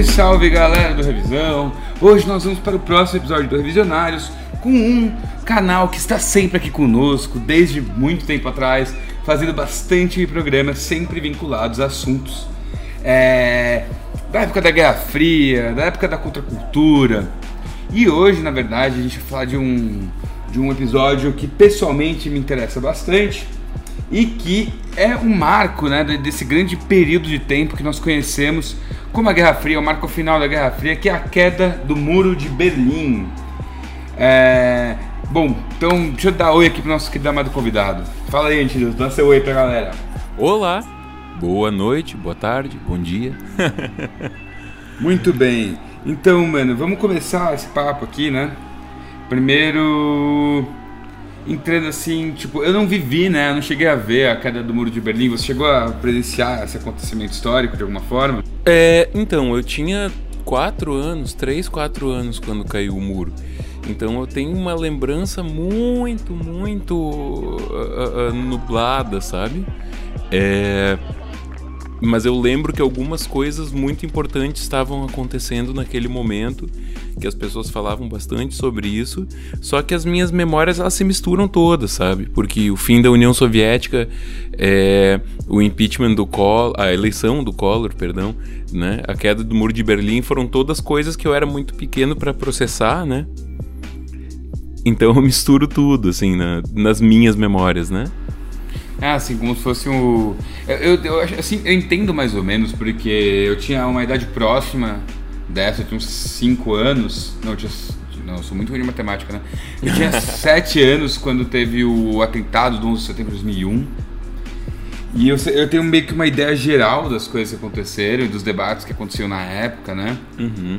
Salve, salve galera do Revisão! Hoje nós vamos para o próximo episódio do Revisionários com um canal que está sempre aqui conosco desde muito tempo atrás, fazendo bastante programas sempre vinculados a assuntos é, da época da Guerra Fria, da época da contracultura. E hoje, na verdade, a gente vai falar de um, de um episódio que pessoalmente me interessa bastante e que é um marco né, desse grande período de tempo que nós conhecemos como a Guerra Fria, o marco final da Guerra Fria, que é a queda do Muro de Berlim. É... Bom, então deixa eu dar oi aqui pro nosso querido amado convidado. Fala aí, Antídoto, dá seu oi pra galera. Olá, boa noite, boa tarde, bom dia. Muito bem, então, mano, vamos começar esse papo aqui, né? Primeiro, entrando assim, tipo, eu não vivi, né? Eu não cheguei a ver a queda do Muro de Berlim. Você chegou a presenciar esse acontecimento histórico de alguma forma? É, então, eu tinha quatro anos, três, quatro anos quando caiu o muro. Então eu tenho uma lembrança muito, muito uh, uh, nublada, sabe? É, mas eu lembro que algumas coisas muito importantes estavam acontecendo naquele momento, que as pessoas falavam bastante sobre isso, só que as minhas memórias elas se misturam todas, sabe? Porque o fim da União Soviética, é, o impeachment do Collor, a eleição do Collor, perdão, né? A queda do Muro de Berlim foram todas coisas que eu era muito pequeno para processar, né? Então eu misturo tudo, assim, na, nas minhas memórias, né? É, assim, como se fosse um. Eu, eu, eu, assim, eu entendo mais ou menos, porque eu tinha uma idade próxima dessa, eu tinha uns 5 anos. Não, eu tinha. Não, eu sou muito ruim de matemática, né? Eu tinha 7 anos quando teve o atentado do 11 de setembro de 2001. E eu, eu tenho meio que uma ideia geral das coisas que aconteceram e dos debates que aconteciam na época, né? Uhum.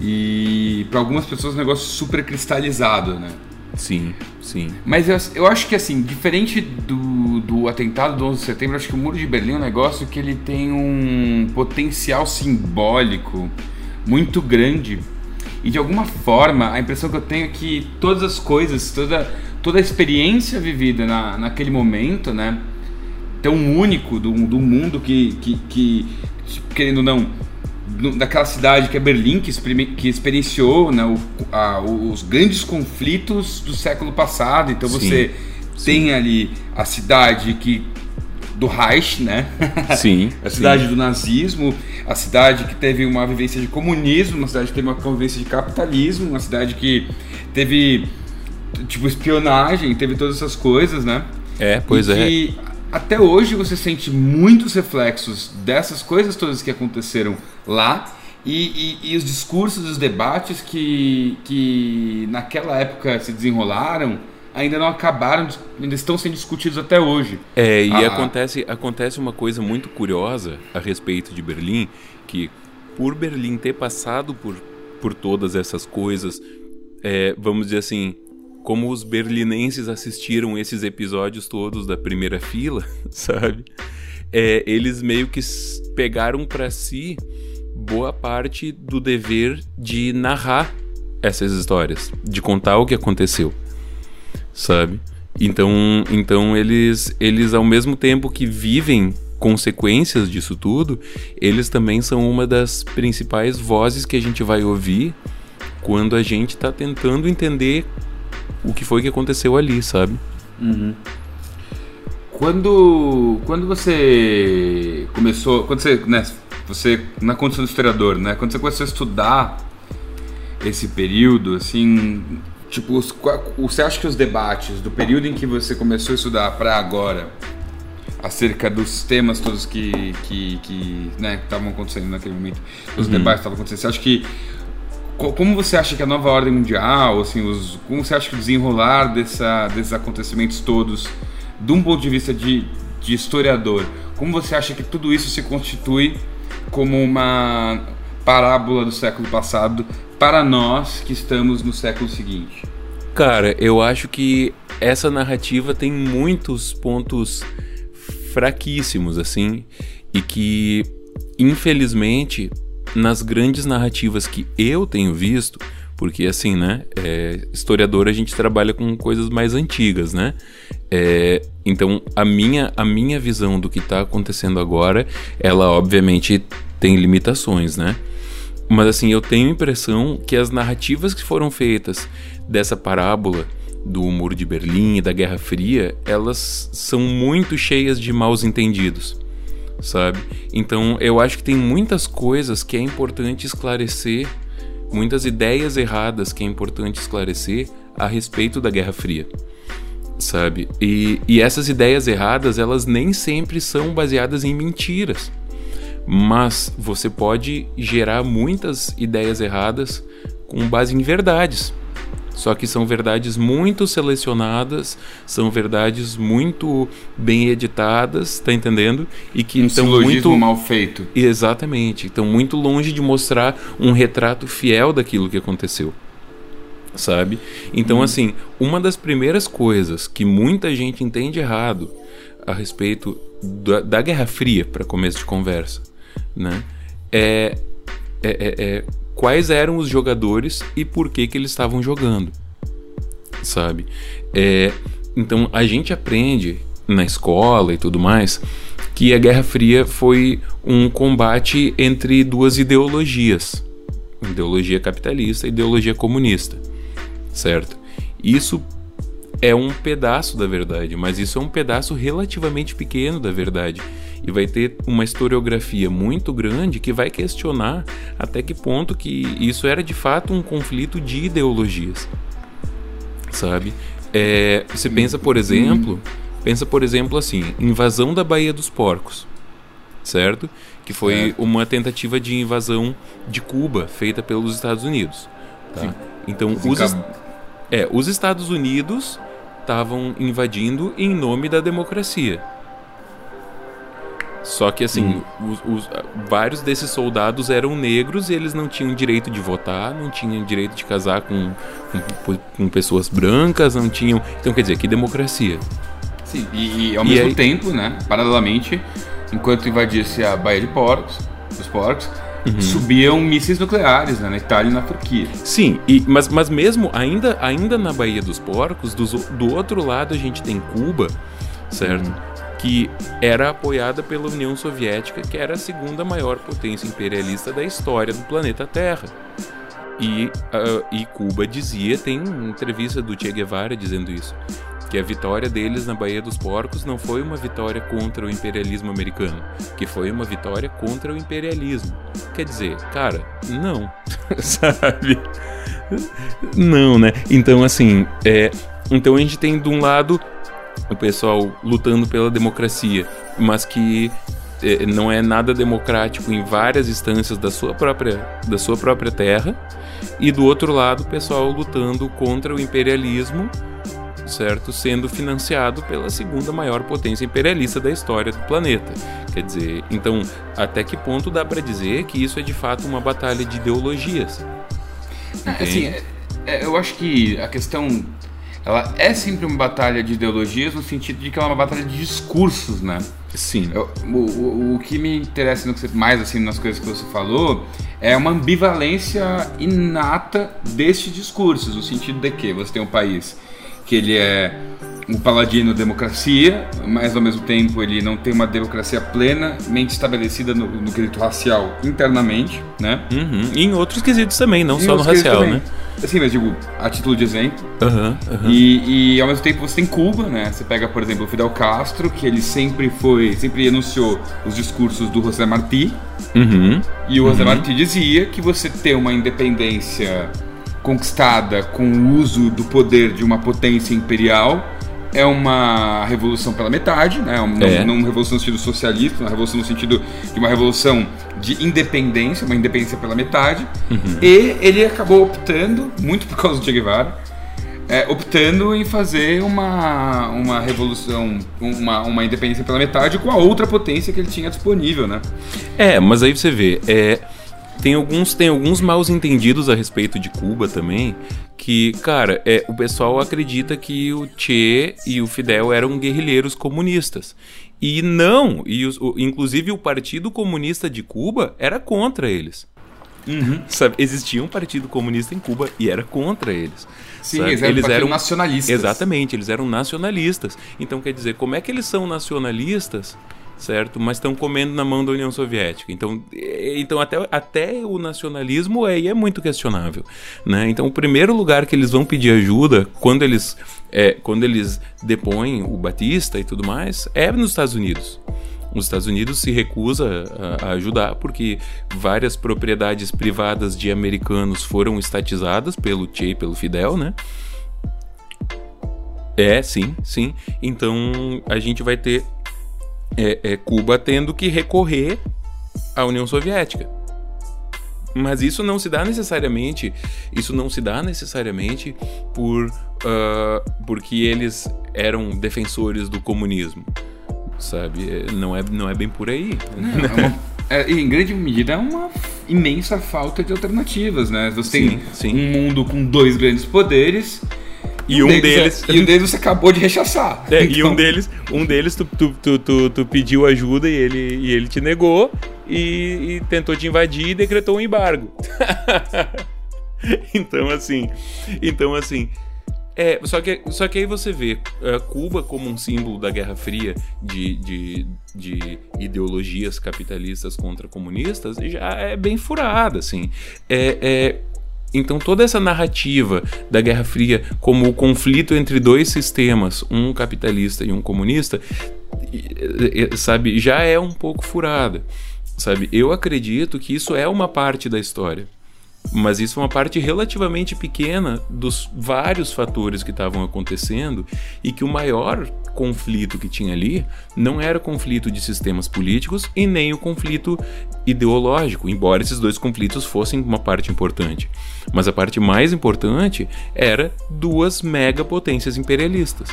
E para algumas pessoas é um negócio super cristalizado, né? Sim, sim. Mas eu, eu acho que, assim, diferente do, do atentado do 11 de setembro, acho que o Muro de Berlim é um negócio que ele tem um potencial simbólico muito grande. E de alguma forma, a impressão que eu tenho é que todas as coisas, toda, toda a experiência vivida na, naquele momento, né? Tão único do, do mundo que, que, que, querendo ou não, daquela cidade que é Berlim, que, que experienciou né, o, a, os grandes conflitos do século passado. Então você sim, tem sim. ali a cidade que do Reich, né? Sim. a cidade sim. do nazismo, a cidade que teve uma vivência de comunismo, uma cidade que teve uma convivência de capitalismo, uma cidade que teve tipo espionagem, teve todas essas coisas, né? É, pois e é. Que até hoje você sente muitos reflexos dessas coisas todas que aconteceram lá e, e, e, os discursos, os debates que, que naquela época se desenrolaram ainda não acabaram, ainda estão sendo discutidos até hoje. É, e ah, acontece, acontece uma coisa muito curiosa a respeito de Berlim, que por Berlim ter passado por, por todas essas coisas, é, vamos dizer assim, como os berlinenses assistiram esses episódios todos da primeira fila, sabe? É, eles meio que pegaram para si boa parte do dever de narrar essas histórias, de contar o que aconteceu, sabe? Então, então eles, eles ao mesmo tempo que vivem consequências disso tudo, eles também são uma das principais vozes que a gente vai ouvir quando a gente está tentando entender o que foi que aconteceu ali, sabe? Uhum. Quando, quando você começou, quando você, né, você na condição de historiador, né, quando você começou a estudar esse período, assim, tipo, os, você acha que os debates do período em que você começou a estudar para agora, acerca dos temas todos que que, que né, estavam acontecendo naquele momento, os uhum. debates estavam acontecendo, você acha que como você acha que a nova ordem mundial, assim, os, como você acha que o desenrolar dessa, desses acontecimentos todos, de um ponto de vista de, de historiador, como você acha que tudo isso se constitui como uma parábola do século passado para nós que estamos no século seguinte? Cara, eu acho que essa narrativa tem muitos pontos fraquíssimos, assim, e que, infelizmente, nas grandes narrativas que eu tenho visto, porque assim, né, é, historiador a gente trabalha com coisas mais antigas, né? É, então a minha, a minha visão do que está acontecendo agora, ela obviamente tem limitações, né? Mas assim, eu tenho a impressão que as narrativas que foram feitas dessa parábola do Muro de Berlim e da Guerra Fria, elas são muito cheias de maus entendidos, sabe? Então, eu acho que tem muitas coisas que é importante esclarecer, muitas ideias erradas que é importante esclarecer a respeito da Guerra Fria sabe? E, e essas ideias erradas, elas nem sempre são baseadas em mentiras mas você pode gerar muitas ideias erradas com base em verdades. Só que são verdades muito selecionadas, são verdades muito bem editadas, tá entendendo? E que um estão muito mal feito. Exatamente, estão muito longe de mostrar um retrato fiel daquilo que aconteceu. Sabe? Então, hum. assim, uma das primeiras coisas que muita gente entende errado a respeito da, da Guerra Fria, para começo de conversa, né? É, é, é, é, quais eram os jogadores e por que que eles estavam jogando, sabe? É, então a gente aprende na escola e tudo mais que a Guerra Fria foi um combate entre duas ideologias, ideologia capitalista e ideologia comunista, certo? Isso é um pedaço da verdade, mas isso é um pedaço relativamente pequeno da verdade e vai ter uma historiografia muito grande que vai questionar até que ponto que isso era de fato um conflito de ideologias, sabe? É, você pensa, por exemplo, pensa por exemplo assim, invasão da Baía dos Porcos, certo? Que foi uma tentativa de invasão de Cuba feita pelos Estados Unidos. Tá? Então os, é, os Estados Unidos estavam invadindo em nome da democracia. Só que assim, hum. os, os, vários desses soldados eram negros e eles não tinham direito de votar, não tinham direito de casar com, com, com pessoas brancas, não tinham. Então quer dizer, que democracia. Sim, e, e ao e mesmo aí... tempo, né, paralelamente, enquanto invadia-se a Baía de Porcos, dos Porcos, uhum. subiam mísseis nucleares né, na Itália e na Turquia. Sim, e, mas, mas mesmo ainda, ainda na Baía dos Porcos, do, do outro lado a gente tem Cuba, certo? Uhum. Que era apoiada pela União Soviética, que era a segunda maior potência imperialista da história do planeta Terra. E, uh, e Cuba dizia, tem entrevista do Che Guevara dizendo isso, que a vitória deles na Baía dos Porcos não foi uma vitória contra o imperialismo americano, que foi uma vitória contra o imperialismo. Quer dizer, cara, não, sabe? Não, né? Então, assim, é, então a gente tem de um lado o pessoal lutando pela democracia, mas que é, não é nada democrático em várias instâncias da sua própria, da sua própria terra, e do outro lado o pessoal lutando contra o imperialismo certo? Sendo financiado pela segunda maior potência imperialista da história do planeta. Quer dizer, então, até que ponto dá para dizer que isso é de fato uma batalha de ideologias? É, assim, é, é, eu acho que a questão ela é sempre uma batalha de ideologias no sentido de que ela é uma batalha de discursos, né? Sim. Eu, o, o, o, que me interessa no que você, mais assim nas coisas que você falou é uma ambivalência inata destes discursos, no sentido de que você tem um país que ele é um paladino democracia, mas ao mesmo tempo ele não tem uma democracia plenamente estabelecida no, no quesito racial internamente, né? Uhum. E em outros quesitos também, não em só no racial, né? Sim, mas digo, a título de exemplo. Uhum, uhum. E, e ao mesmo tempo você tem Cuba, né? Você pega, por exemplo, o Fidel Castro, que ele sempre foi, sempre enunciou os discursos do José Martí. Uhum. E o José uhum. Martí dizia que você ter uma independência conquistada com o uso do poder de uma potência imperial é uma revolução pela metade, né? Não, é. não uma revolução no sentido socialista, uma revolução no sentido de uma revolução de independência, uma independência pela metade. Uhum. E ele acabou optando, muito por causa do Che Guevara, é, optando em fazer uma, uma revolução, uma, uma independência pela metade com a outra potência que ele tinha disponível, né? É, mas aí você vê, é, tem alguns, tem alguns maus entendidos a respeito de Cuba também, que, cara, é, o pessoal acredita que o Che e o Fidel eram guerrilheiros comunistas. E não, e os, o, inclusive o Partido Comunista de Cuba era contra eles. Uhum. Sabe, existia um partido comunista em Cuba e era contra eles. Sim, sabe? eles eram, eles eram nacionalistas. Exatamente, eles eram nacionalistas. Então quer dizer, como é que eles são nacionalistas certo? Mas estão comendo na mão da União Soviética. Então, então até, até o nacionalismo aí é muito questionável, né? Então, o primeiro lugar que eles vão pedir ajuda quando eles é, quando eles depõem o Batista e tudo mais é nos Estados Unidos. Os Estados Unidos se recusa a, a ajudar porque várias propriedades privadas de americanos foram estatizadas pelo Che e pelo Fidel, né? É, sim, sim. Então a gente vai ter é, é Cuba tendo que recorrer à União Soviética. Mas isso não se dá necessariamente, isso não se dá necessariamente por uh, porque eles eram defensores do comunismo, sabe? Não é, não é bem por aí. Não, é uma, é, em grande medida é uma imensa falta de alternativas, né? Você sim, tem sim. um mundo com dois grandes poderes e um, um deles. É, e um deles você acabou de rechaçar. É, então... E um deles, um deles tu, tu, tu, tu, tu pediu ajuda e ele, e ele te negou e, e tentou te invadir e decretou um embargo. então assim. Então assim. É, só que, só que aí você vê uh, Cuba como um símbolo da Guerra Fria de, de, de, ideologias capitalistas contra comunistas já é bem furada, assim. É, é, então toda essa narrativa da Guerra Fria como o conflito entre dois sistemas, um capitalista e um comunista, sabe, já é um pouco furada, sabe? Eu acredito que isso é uma parte da história. Mas isso é uma parte relativamente pequena dos vários fatores que estavam acontecendo e que o maior conflito que tinha ali não era o conflito de sistemas políticos e nem o conflito ideológico, embora esses dois conflitos fossem uma parte importante. Mas a parte mais importante era duas megapotências imperialistas.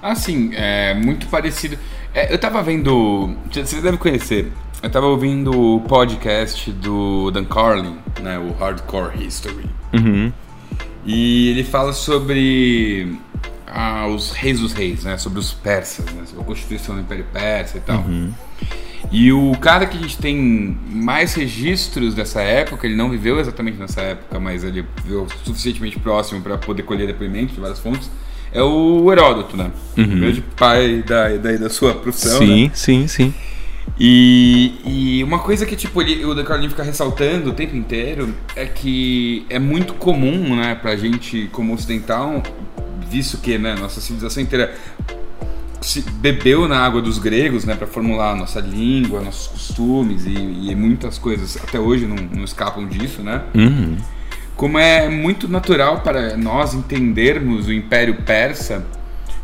Assim, é muito parecido. É, eu tava vendo. Você deve conhecer eu tava ouvindo o podcast do Dan Carlin, né? O Hardcore History. Uhum. E ele fala sobre ah, os reis dos reis, né? Sobre os persas, né? Sobre a constituição do Império Persa e tal. Uhum. E o cara que a gente tem mais registros dessa época, ele não viveu exatamente nessa época, mas ele viveu suficientemente próximo para poder colher depoimentos de várias fontes, é o Heródoto, né? Uhum. O grande pai da, da, da sua profissão. Sim, né? sim, sim. E, e, uma coisa que tipo, ele, o Carlinho fica ressaltando o tempo inteiro é que é muito comum, né, pra gente como ocidental, visto que né, nossa civilização inteira se bebeu na água dos gregos, né, para formular a nossa língua, nossos costumes e, e, muitas coisas até hoje não, não escapam disso, né? Uhum. Como é muito natural para nós entendermos o Império Persa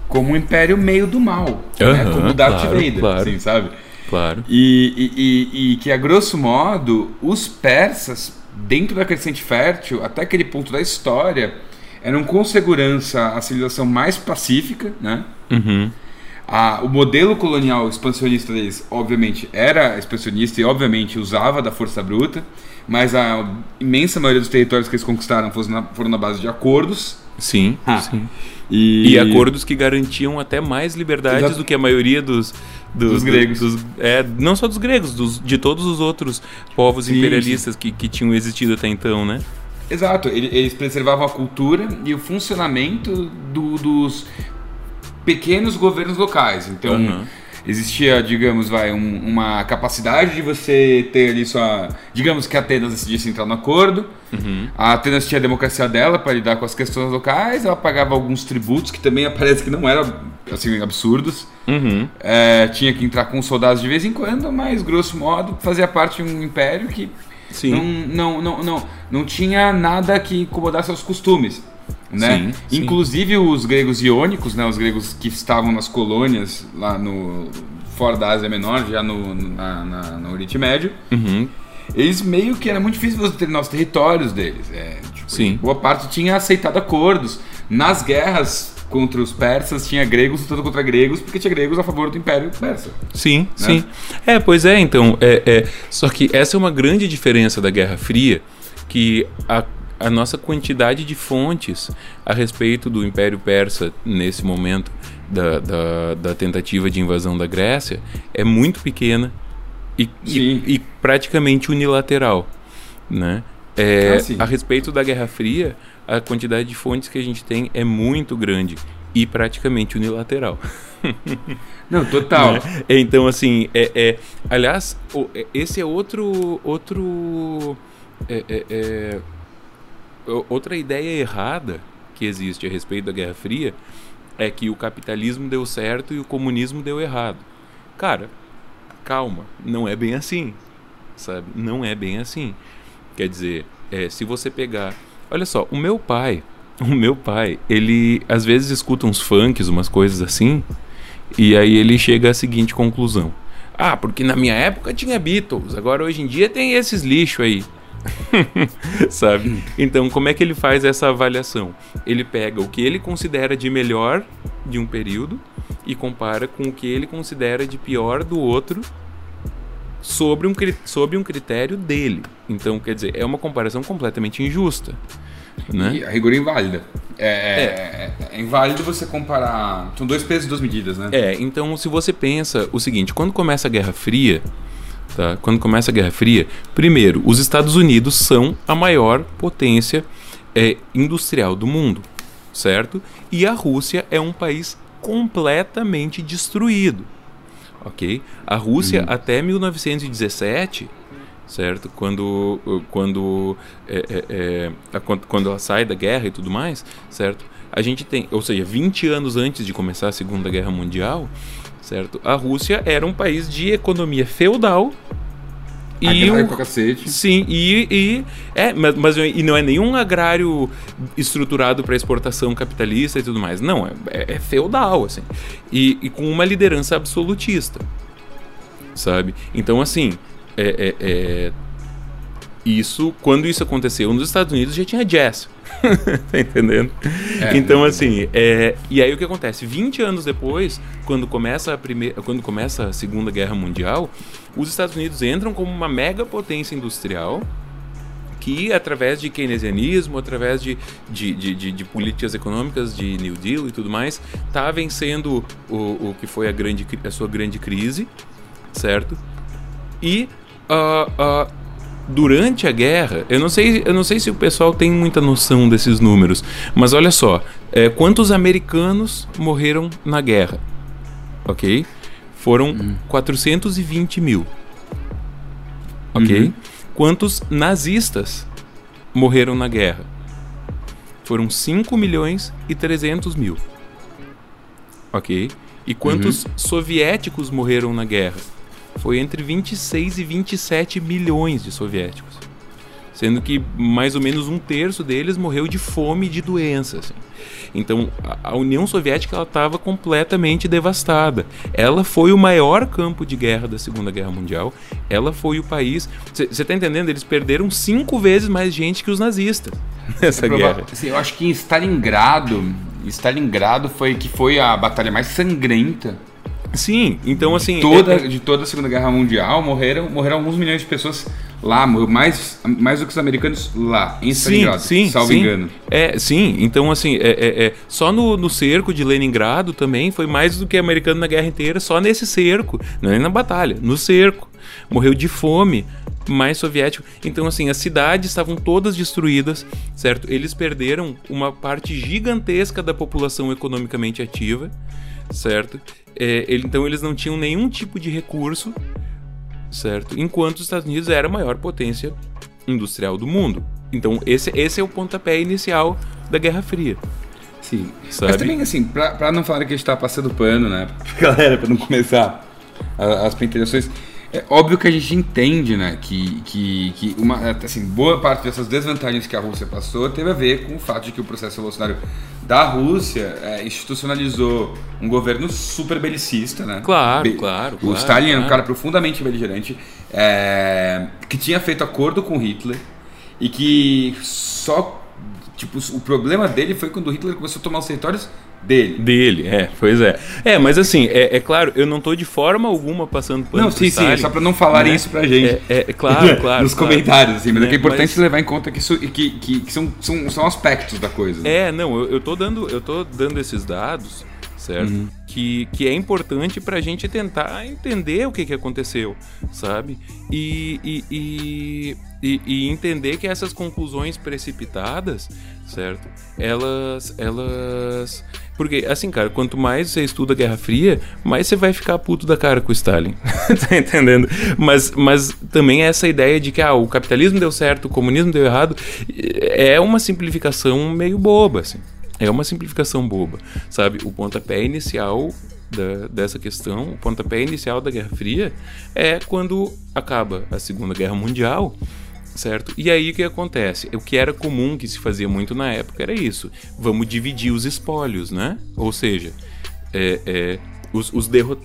como um império meio do mal, uhum, né? como Darth claro, Vader, claro. assim, sabe? Claro. E, e, e, e, que, a grosso modo, os persas, dentro da crescente fértil, até aquele ponto da história, eram com segurança a civilização mais pacífica, né? Uhum. A, o modelo colonial expansionista deles, obviamente, era expansionista e, obviamente, usava da força bruta, mas a imensa maioria dos territórios que eles conquistaram foram na, foram na base de acordos. Sim, ah. sim. E... e... acordos que garantiam até mais liberdades Exato. do que a maioria dos, dos, dos gregos. Dos, é, não só dos gregos, dos, de todos os outros povos sim, imperialistas sim. Que, que tinham existido até então, né? Exato, eles preservavam a cultura e o funcionamento do, dos pequenos governos locais. Então, uhum existia, digamos, vai, um, uma capacidade de você ter ali sua. Digamos que a Atenas decidisse entrar no acordo. Uhum. A Atenas tinha a democracia dela para lidar com as questões locais, ela pagava alguns tributos que também aparece que não eram assim, absurdos. Uhum. É, tinha que entrar com soldados de vez em quando, mas grosso modo fazia parte de um império que não, não, não, não, não tinha nada que incomodasse seus costumes né? Sim, Inclusive sim. os gregos iônicos, né? Os gregos que estavam nas colônias lá no fora da Ásia Menor, já no, na, na, no Oriente Médio. Uhum. Eles meio que era muito difícil você ter nos territórios deles. É, tipo, sim. Boa parte tinha aceitado acordos. Nas guerras contra os persas, tinha gregos lutando contra gregos, porque tinha gregos a favor do Império Persa. Sim, né? sim. É, pois é, então. É, é, só que essa é uma grande diferença da Guerra Fria, que a a nossa quantidade de fontes a respeito do Império Persa nesse momento da, da, da tentativa de invasão da Grécia é muito pequena e, e, e praticamente unilateral, né? É, ah, a respeito da Guerra Fria, a quantidade de fontes que a gente tem é muito grande e praticamente unilateral. Não, total. Né? Então, assim, é, é, aliás, esse é outro. outro é, é, é, outra ideia errada que existe a respeito da Guerra Fria é que o capitalismo deu certo e o comunismo deu errado. Cara, calma, não é bem assim, sabe? Não é bem assim. Quer dizer, é, se você pegar. Olha só, o meu pai, o meu pai, ele às vezes escuta uns funks, umas coisas assim, e aí ele chega à seguinte conclusão: Ah, porque na minha época tinha Beatles, agora hoje em dia tem esses lixos aí. Sabe? Então, como é que ele faz essa avaliação? Ele pega o que ele considera de melhor de um período e compara com o que ele considera de pior do outro sobre um, sobre um critério dele. Então, quer dizer, é uma comparação completamente injusta. Né? E a rigor inválida. É, é, é. é, inválido você comparar. São dois pesos e duas medidas, né? É, então se você pensa o seguinte: quando começa a Guerra Fria, tá? quando começa a Guerra Fria, primeiro, os Estados Unidos são a maior potência é, industrial do mundo, certo? E a Rússia é um país completamente destruído ok? A Rússia, uhum. até 1917, certo? Quando, quando, é, é, é, quando ela sai da guerra e tudo mais, certo? A gente tem, ou seja, 20 anos antes de começar a Segunda Guerra Mundial, certo? A Rússia era um país de economia feudal e o, cacete. Sim, e, e é, mas, mas e não é nenhum agrário estruturado para exportação capitalista e tudo mais. Não, é, é, é feudal, assim. E, e, com uma liderança absolutista. Sabe? Então, assim, é, é, é isso, quando isso aconteceu nos Estados Unidos, já tinha jazz. tá entendendo? É, então, assim, é, e aí o que acontece? 20 anos depois, quando começa a primeira, quando começa a Segunda Guerra Mundial, os Estados Unidos entram como uma mega potência industrial que, através de keynesianismo, através de, de, de, de, de políticas econômicas, de New Deal e tudo mais, está vencendo o, o que foi a, grande, a sua grande crise, certo? E uh, uh, durante a guerra, eu não sei, eu não sei se o pessoal tem muita noção desses números, mas olha só, é, quantos americanos morreram na guerra? Ok? Foram uhum. 420 mil. Ok? Uhum. Quantos nazistas morreram na guerra? Foram 5 milhões e 300 mil. Ok? E quantos uhum. soviéticos morreram na guerra? Foi entre 26 e 27 milhões de soviéticos. Sendo que mais ou menos um terço deles morreu de fome e de doença. Assim. Então a União Soviética estava completamente devastada. Ela foi o maior campo de guerra da Segunda Guerra Mundial. Ela foi o país. Você está entendendo? Eles perderam cinco vezes mais gente que os nazistas nessa guerra. Assim, eu acho que em Stalingrado, Stalingrado foi que foi a batalha mais sangrenta Sim, então assim. Toda, é, é... De toda a Segunda Guerra Mundial morreram, morreram alguns milhões de pessoas lá, mais, mais do que os americanos lá, em Stalingrado, sim, sim, salvo sim. engano. É, sim, então assim, é, é, é, só no, no cerco de Leningrado também foi mais do que americano na guerra inteira, só nesse cerco, não é na batalha, no cerco. Morreu de fome, mais soviético. Então, assim, as cidades estavam todas destruídas, certo? Eles perderam uma parte gigantesca da população economicamente ativa, certo? É, ele, então eles não tinham nenhum tipo de recurso, certo? Enquanto os Estados Unidos era a maior potência industrial do mundo. Então esse, esse é o pontapé inicial da Guerra Fria. Sim. Sabe? Mas também, assim, pra, pra não falar que a gente tá passando pano, né? Galera, pra não começar as penterações. É óbvio que a gente entende, né, que, que, que uma, assim, boa parte dessas desvantagens que a Rússia passou teve a ver com o fato de que o processo revolucionário da Rússia é, institucionalizou um governo super belicista, né? Claro, Be claro. O Stalin claro. era um cara profundamente beligerante, é, que tinha feito acordo com Hitler e que só Tipo, o problema dele foi quando Hitler começou a tomar os territórios dele. Dele, é, pois é. É, mas assim, é, é claro, eu não estou de forma alguma passando pano Não, sim, Stalin, sim, é só para não falarem né? isso pra gente. É, é claro, claro. Nos claro. comentários, assim, mas é, é importante mas... levar em conta que, isso, que, que, que são, são, são aspectos da coisa. Né? É, não, eu, eu, tô dando, eu tô dando esses dados, certo? Uhum. Que, que é importante para a gente tentar entender o que, que aconteceu, sabe? e, e, e e, entender que essas conclusões precipitadas, certo? Elas, elas, Porque, assim, cara, quanto mais você estuda a Guerra Fria, mais você vai ficar puto da cara com o Stalin. tá entendendo? Mas, mas também essa ideia de que ah, o capitalismo deu certo, o comunismo deu errado, é uma simplificação meio boba, assim. É uma simplificação boba, sabe? O pontapé inicial da, dessa questão, o pontapé inicial da Guerra Fria é quando acaba a Segunda Guerra Mundial certo? E aí o que acontece? O que era comum que se fazia muito na época era isso: vamos dividir os espólios, né? Ou seja, é, é, os, os, derro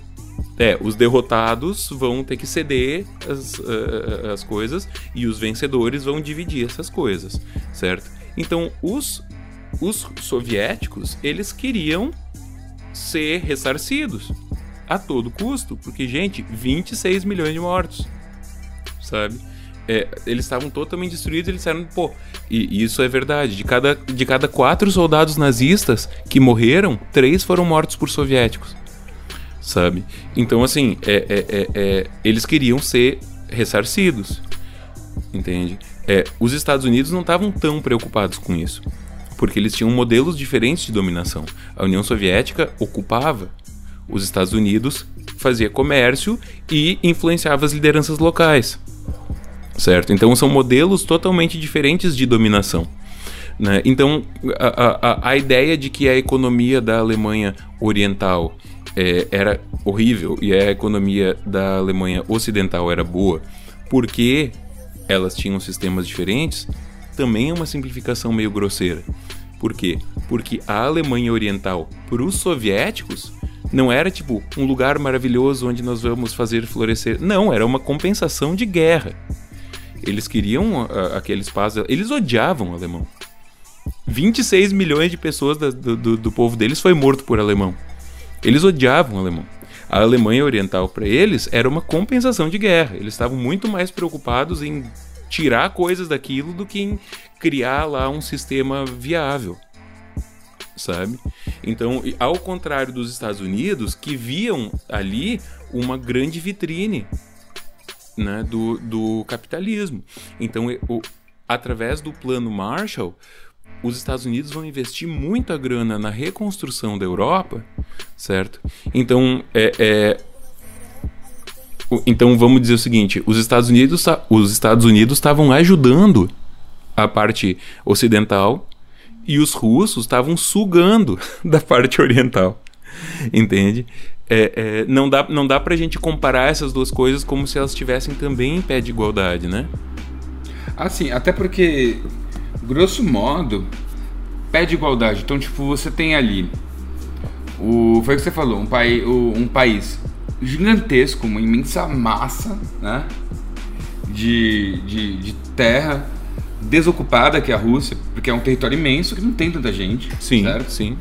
é, os derrotados vão ter que ceder as, uh, as coisas e os vencedores vão dividir essas coisas, certo? Então os, os soviéticos eles queriam ser ressarcidos a todo custo, porque gente, 26 milhões de mortos, sabe? é, eles estavam totalmente destruídos. Eles disseram, pô, e, isso é verdade. De cada, de cada quatro soldados nazistas que morreram, três foram mortos por soviéticos, sabe? Então, assim, é, é, é, é eles queriam ser ressarcidos, entende? É, os Estados Unidos não estavam tão preocupados com isso, porque eles tinham modelos diferentes de dominação. A União Soviética ocupava os Estados Unidos, fazia comércio e influenciava as lideranças locais certo? Então são modelos totalmente diferentes de dominação. Né? Então a, a, a ideia de que a economia da Alemanha Oriental é, era horrível e a economia da Alemanha Ocidental era boa, porque elas tinham sistemas diferentes, também é uma simplificação meio grosseira. Por quê? Porque a Alemanha Oriental, para os soviéticos, não era tipo um lugar maravilhoso onde nós vamos fazer florescer. Não, era uma compensação de guerra. Eles queriam uh, aquele espaço. Eles odiavam o alemão. 26 milhões de pessoas da, do, do, do, povo deles foi morto por alemão. Eles odiavam o alemão. A Alemanha Oriental, para eles, era uma compensação de guerra. Eles estavam muito mais preocupados em tirar coisas daquilo do que em criar lá um sistema viável. Sabe? Então, ao contrário dos Estados Unidos, que viam ali uma grande vitrine né, do, do capitalismo. Então, o, através do plano Marshall, os Estados Unidos vão investir muita grana na reconstrução da Europa, certo? Então, é, é então vamos dizer o seguinte: os Estados Unidos, os Estados Unidos estavam ajudando a parte ocidental e os russos estavam sugando da parte oriental, entende? é, é, não, dá, não dá pra gente comparar essas duas coisas como se elas estivessem também em pé de igualdade, né? Assim, até porque, grosso modo, pé de igualdade. Então, tipo, você tem ali. O, foi o que você falou, um, pai, um país gigantesco, uma imensa massa né, de, de, de terra desocupada, que é a Rússia, porque é um território imenso que não tem tanta gente. Sim, certo? sim.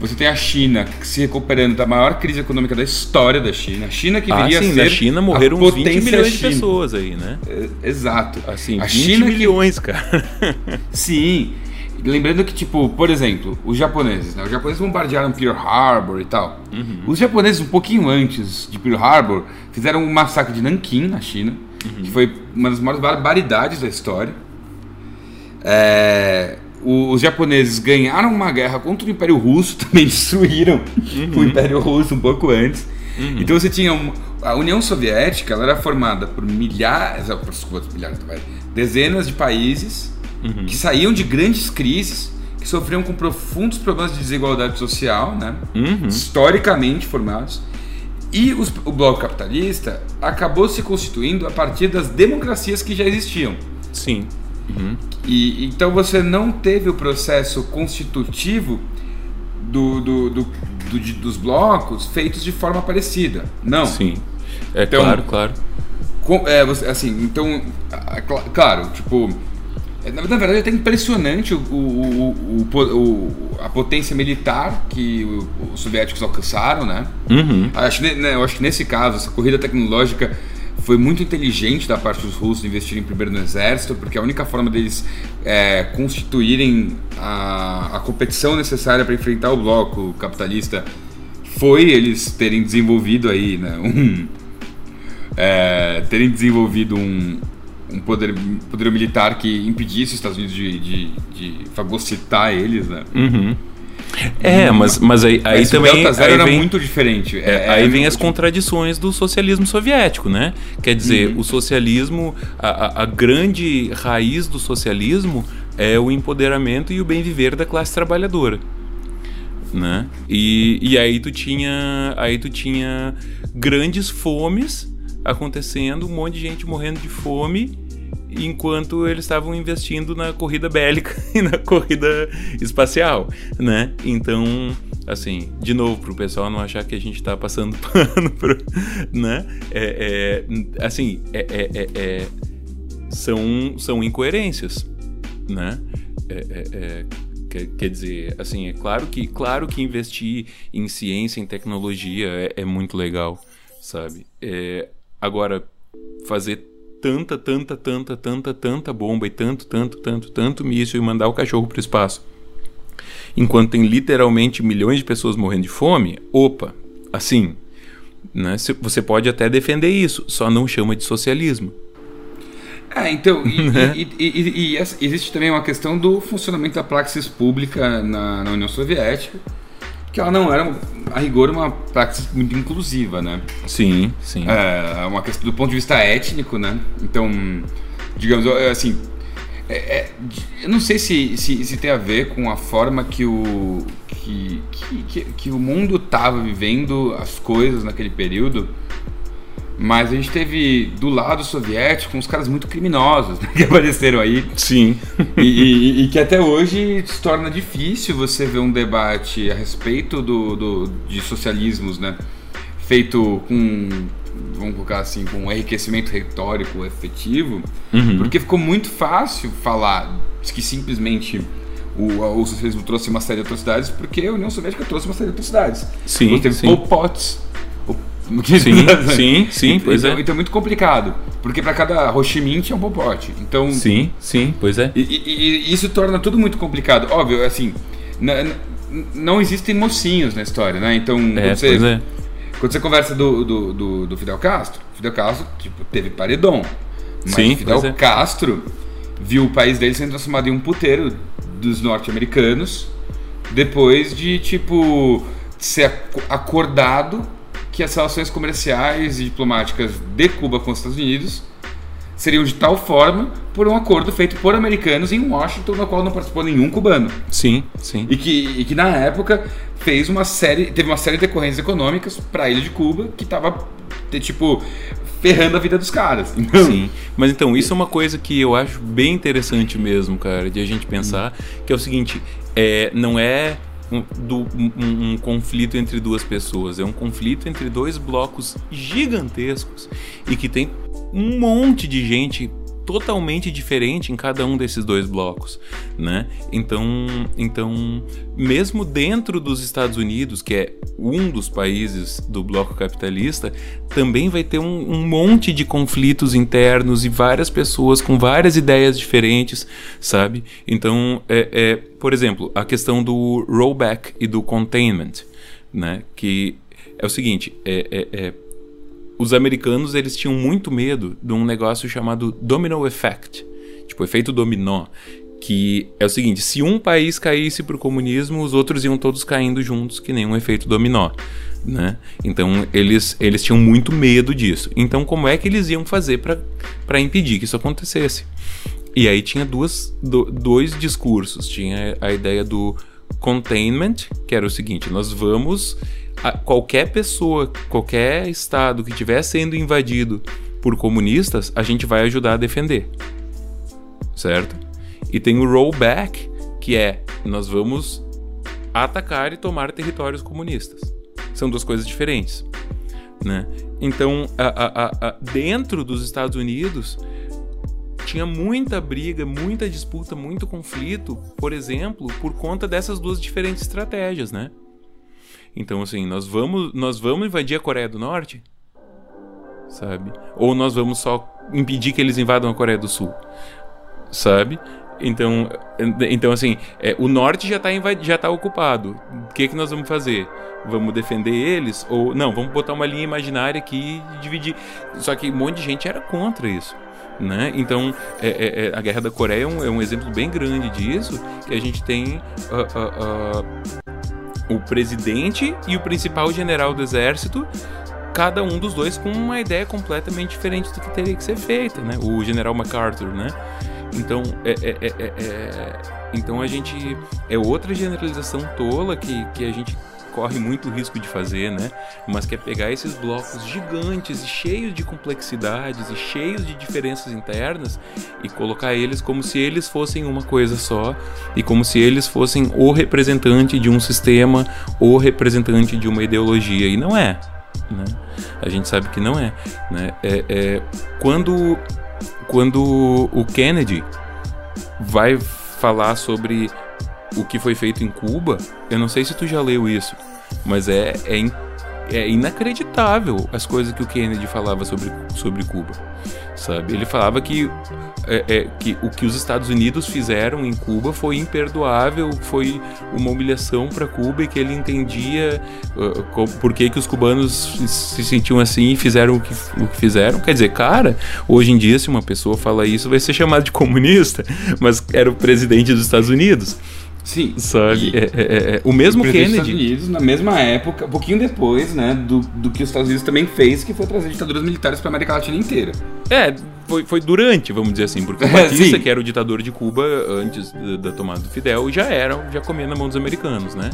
Você tem a China se recuperando da maior crise econômica da história da China. A China que viria ah, sim, a ser na China morreram uns 20 milhões de pessoas aí, né? É, exato. Assim, a 20 China milhões, que... cara. sim. Lembrando que, tipo, por exemplo, os japoneses, né? Os japoneses bombardearam Pearl Harbor e tal. Uhum. Os japoneses, um pouquinho antes de Pearl Harbor, fizeram um massacre de Nanquim, na China, uhum. que foi uma das maiores barbaridades da história. É, os japoneses ganharam uma guerra contra o Império Russo, também destruíram uhum. o Império Russo um pouco antes. Uhum. Então você tinha uma, a União Soviética, ela era formada por milhares, desculpa, milhares, dezenas de países uhum. que saíam de grandes crises, que sofriam com profundos problemas de desigualdade social, né? Uhum. historicamente formados. E os, o bloco capitalista acabou se constituindo a partir das democracias que já existiam. Sim. Uhum. E, então você não teve o processo constitutivo do, do, do, do dos blocos feitos de forma parecida. Não. Sim. É então, claro, claro. Com, é, assim, então, claro, tipo, na verdade é até impressionante o, o, o, o, a potência militar que os soviéticos alcançaram, né? Uhum. Acho, né? Eu acho que nesse caso, essa corrida tecnológica foi muito inteligente da parte dos russos investirem primeiro no exército, porque a única forma deles é, constituírem a, a competição necessária para enfrentar o bloco capitalista foi eles terem desenvolvido aí, né, um, é, terem desenvolvido um, um poder, poder militar que impedisse os Estados Unidos de, de, de fagocitar eles, né? Uhum. É, mas, mas aí, aí Mas o também. Delta Zero aí era vem, muito diferente. é, É, aí é vem muito as contradições do socialismo soviético, né? Quer dizer, Uhum. o socialismo, a, a- a grande raiz do socialismo é o empoderamento e o bem viver da classe trabalhadora, né? E, e aí tu tinha, aí tu tinha grandes fomes acontecendo, um monte de gente morrendo de fome enquanto eles estavam investindo na corrida bélica e na corrida espacial, né? Então, assim, de novo, pro pessoal não achar que a gente tá passando pano, pro, né? É, é, assim, é, é- é- é- são, são incoerências, né? Quer, quer dizer, assim, é claro que, claro que investir em ciência, em tecnologia é, muito legal, sabe? Agora, fazer tanta, tanta, tanta, tanta, tanta bomba e tanto, tanto, tanto, tanto míssil e mandar o cachorro pro espaço. Enquanto tem literalmente milhões de pessoas morrendo de fome, opa, assim, né? Você pode até defender isso, só não chama de socialismo. É, então, e, Né? e- e- e- e existe também uma questão do funcionamento da praxis pública na, na União Soviética, que ela não era, a rigor, uma praxis muito inclusiva, né? Sim, sim. É uma questão do ponto de vista étnico, né? Então, digamos, é, assim, é- é, eu não sei se, se, se tem a ver com a forma que o, que, que, que, que o mundo estava vivendo as coisas naquele período, mas a gente teve do lado soviético uns caras muito criminosos né, que apareceram aí Sim. e, e- e que até hoje se torna difícil você ver um debate a respeito do, do- de socialismos, né? Feito com, vamos colocar assim, com um enriquecimento retórico efetivo, Uhum. porque ficou muito fácil falar que simplesmente o, o socialismo trouxe uma série de atrocidades, porque a União Soviética trouxe uma série de atrocidades. Sim, Você teve sim. Pol Pots. Sim, sim, sim, pois então, é. Então é muito complicado, porque para cada Ho Chi Minh tinha um Pol Pot. Então, Sim, sim, pois é. e, e- e isso torna tudo muito complicado. Óbvio, assim, não existem mocinhos na história, né? Então, É, quando, você, é. quando você conversa do, do, do- do Fidel Castro, Fidel Castro, tipo, teve paredão. Mas Sim, Fidel é. Castro viu o país dele sendo transformado em um puteiro dos norte-americanos depois de, tipo, ser ac- acordado que as relações comerciais e diplomáticas de Cuba com os Estados Unidos seriam de tal forma por um acordo feito por americanos em Washington, no qual não participou nenhum cubano. Sim, sim. E que, e que na época fez uma série, teve uma série de decorrências econômicas para a ilha de Cuba que tava te- tipo ferrando a vida dos caras. Então, Sim, mas então, isso é uma coisa que eu acho bem interessante mesmo, cara, de a gente pensar, que é o seguinte, é, não é do- um- um conflito entre duas pessoas, é um conflito entre dois blocos gigantescos e que tem um monte de gente totalmente diferente em cada um desses dois blocos, né? Então, então, mesmo dentro dos Estados Unidos, que é um dos países do bloco capitalista, também vai ter um, um monte de conflitos internos e várias pessoas com várias ideias diferentes, sabe? Então, é, é, por exemplo, a questão do rollback e do containment, né? Que é o seguinte, é, é, é os americanos eles tinham muito medo de um negócio chamado domino effect, tipo efeito dominó, que é o seguinte: se um país caísse para o comunismo, os outros iam todos caindo juntos, que nem um efeito dominó. Né? Então eles, eles tinham muito medo disso. Então, como é que eles iam fazer para impedir que isso acontecesse? E aí tinha duas, do- dois discursos. Tinha a ideia do containment, que era o seguinte: nós vamos. A- qualquer pessoa, qualquer estado que estiver sendo invadido por comunistas, a gente vai ajudar a defender. Certo? E tem o rollback, que é nós vamos atacar e tomar territórios comunistas. São duas coisas diferentes. Né? Então, a- a- a- dentro dos Estados Unidos, tinha muita briga, muita disputa, muito conflito, por exemplo, por conta dessas duas diferentes estratégias, né? Então, assim, nós vamos, nós vamos invadir a Coreia do Norte, sabe? Ou nós vamos só impedir que eles invadam a Coreia do Sul, sabe? Então, então assim, é, o norte já está já tá ocupado. O que, que nós vamos fazer? Vamos defender eles? Ou não, vamos botar uma linha imaginária aqui e dividir. Só que um monte de gente era contra isso. Né? Então, é- é- é, a Guerra da Coreia é um, é um exemplo bem grande disso, que a gente tem ah, ah, ah, o presidente e o principal general do exército, cada um dos dois com uma ideia completamente diferente do que teria que ser feita, né? O general MacArthur, né? Então, é, é, é, é, é então a gente é outra generalização tola que, que a gente corre muito risco de fazer, né? Mas que é pegar esses blocos gigantes e cheios de complexidades e cheios de diferenças internas e colocar eles como se eles fossem uma coisa só e como se eles fossem o representante de um sistema ou representante de uma ideologia. E não é. Né? A gente sabe que não é. Né? é, é quando, quando o Kennedy vai falar sobre o que foi feito em Cuba, eu não sei se tu já leu isso, mas é, é, é inacreditável as coisas que o Kennedy falava sobre, sobre Cuba, sabe? Ele falava que, é, é, que o que os Estados Unidos fizeram em Cuba foi imperdoável, foi uma humilhação para Cuba e que ele entendia uh, por que, que os cubanos se sentiam assim e fizeram o que, o que fizeram. Quer dizer, cara, hoje em dia se uma pessoa fala isso vai ser chamado de comunista, mas era o presidente dos Estados Unidos. Sim. Sabe? E, é, é, é, é o mesmo Kennedy. Estados Unidos, na mesma época, um pouquinho depois, né, do, do que os Estados Unidos também fez, que foi trazer ditaduras militares para a América Latina inteira. É, foi, foi durante, vamos dizer assim, porque o Batista, que era o ditador de Cuba antes da, da, tomada do Fidel, já era, já comia na mão dos americanos, né?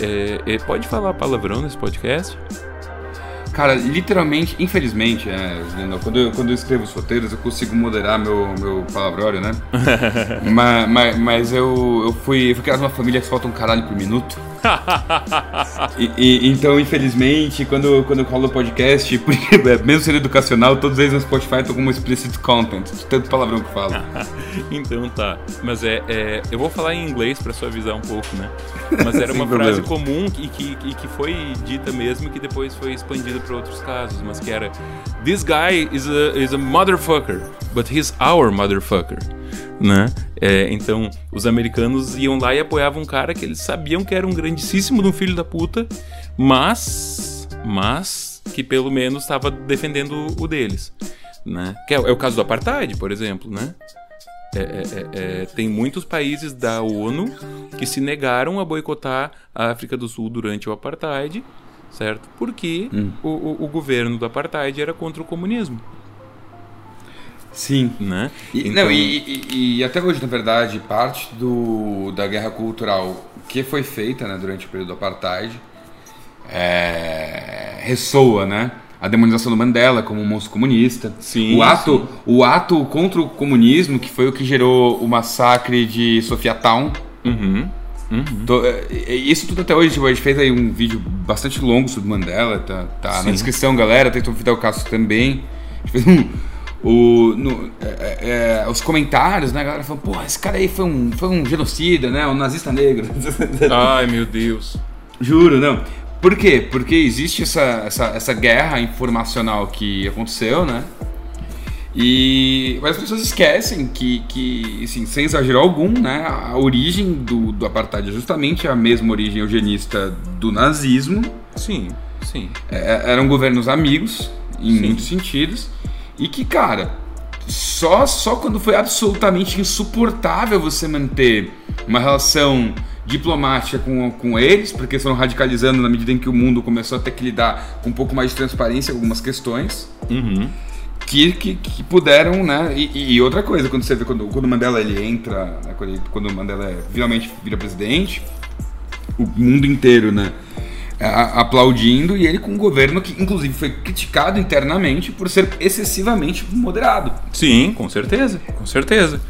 É, é, pode falar palavrão nesse podcast? Cara, literalmente, infelizmente, é, quando, eu, quando eu escrevo os roteiros, eu consigo moderar meu, meu palavrório, né? mas, mas, mas, eu, eu fui, eu fui criado numa família que falta um caralho por minuto. E, e, então, infelizmente, quando, quando eu colo o podcast, porque, é, mesmo sendo educacional, todos eles no Spotify estão como explicit content, de tanto palavrão que falo. então tá. Mas é, é, Eu vou falar em inglês para suavizar um pouco, né? Mas era uma frase comum e que, que, que foi dita mesmo e que depois foi expandida para outros casos, mas que era This guy is a, is a motherfucker, but he's our motherfucker né? É, então, os americanos iam lá e apoiavam um cara que eles sabiam que era um grandíssimo de um filho da puta, mas, mas que pelo menos estava defendendo o deles, né? Que é, é, o caso do apartheid, por exemplo, né? É, é, é, é, tem muitos países da ONU que se negaram a boicotar a África do Sul durante o apartheid, certo? Porque hum. o, o, o governo do apartheid era contra o comunismo. Sim. Né? E, então... não, e, e, e, até hoje, na verdade, parte do, da guerra cultural que foi feita né, durante o período do Apartheid é, ressoa, né? A demonização do Mandela como um monstro comunista. Sim, o, ato, sim. o ato contra o comunismo, que foi o que gerou o massacre de Sofia Town. Uhum. Uhum. É, isso tudo até hoje, tipo, a gente fez aí um vídeo bastante longo sobre Mandela, tá, tá na descrição, galera. Tem o Fidel Castro também. A gente fez um, o, no, é, é, é, os comentários, né? A galera falando, pô, esse cara aí foi um, foi um genocida, né? Um nazista negro. Ai, meu Deus. Juro, não. Por quê? Porque existe essa, essa, essa guerra informacional que aconteceu, né? E mas as pessoas esquecem que, que assim, sem exagero algum, né, a origem do, do apartheid é justamente a mesma origem eugenista do nazismo. Sim, sim. É, eram governos amigos, em sim. muitos sentidos. E que, cara, só, só quando foi absolutamente insuportável você manter uma relação diplomática com, com eles, porque foram radicalizando na medida em que o mundo começou a ter que lidar com um pouco mais de transparência em algumas questões. Uhum. Que, que, que, puderam, né? E, e, outra coisa, quando você vê quando, quando o Mandela ele entra, né? quando, ele, quando o Mandela é, finalmente vira presidente, o mundo inteiro, né? Aplaudindo e ele com um governo que inclusive foi criticado internamente por ser excessivamente moderado. Sim, com certeza, com certeza.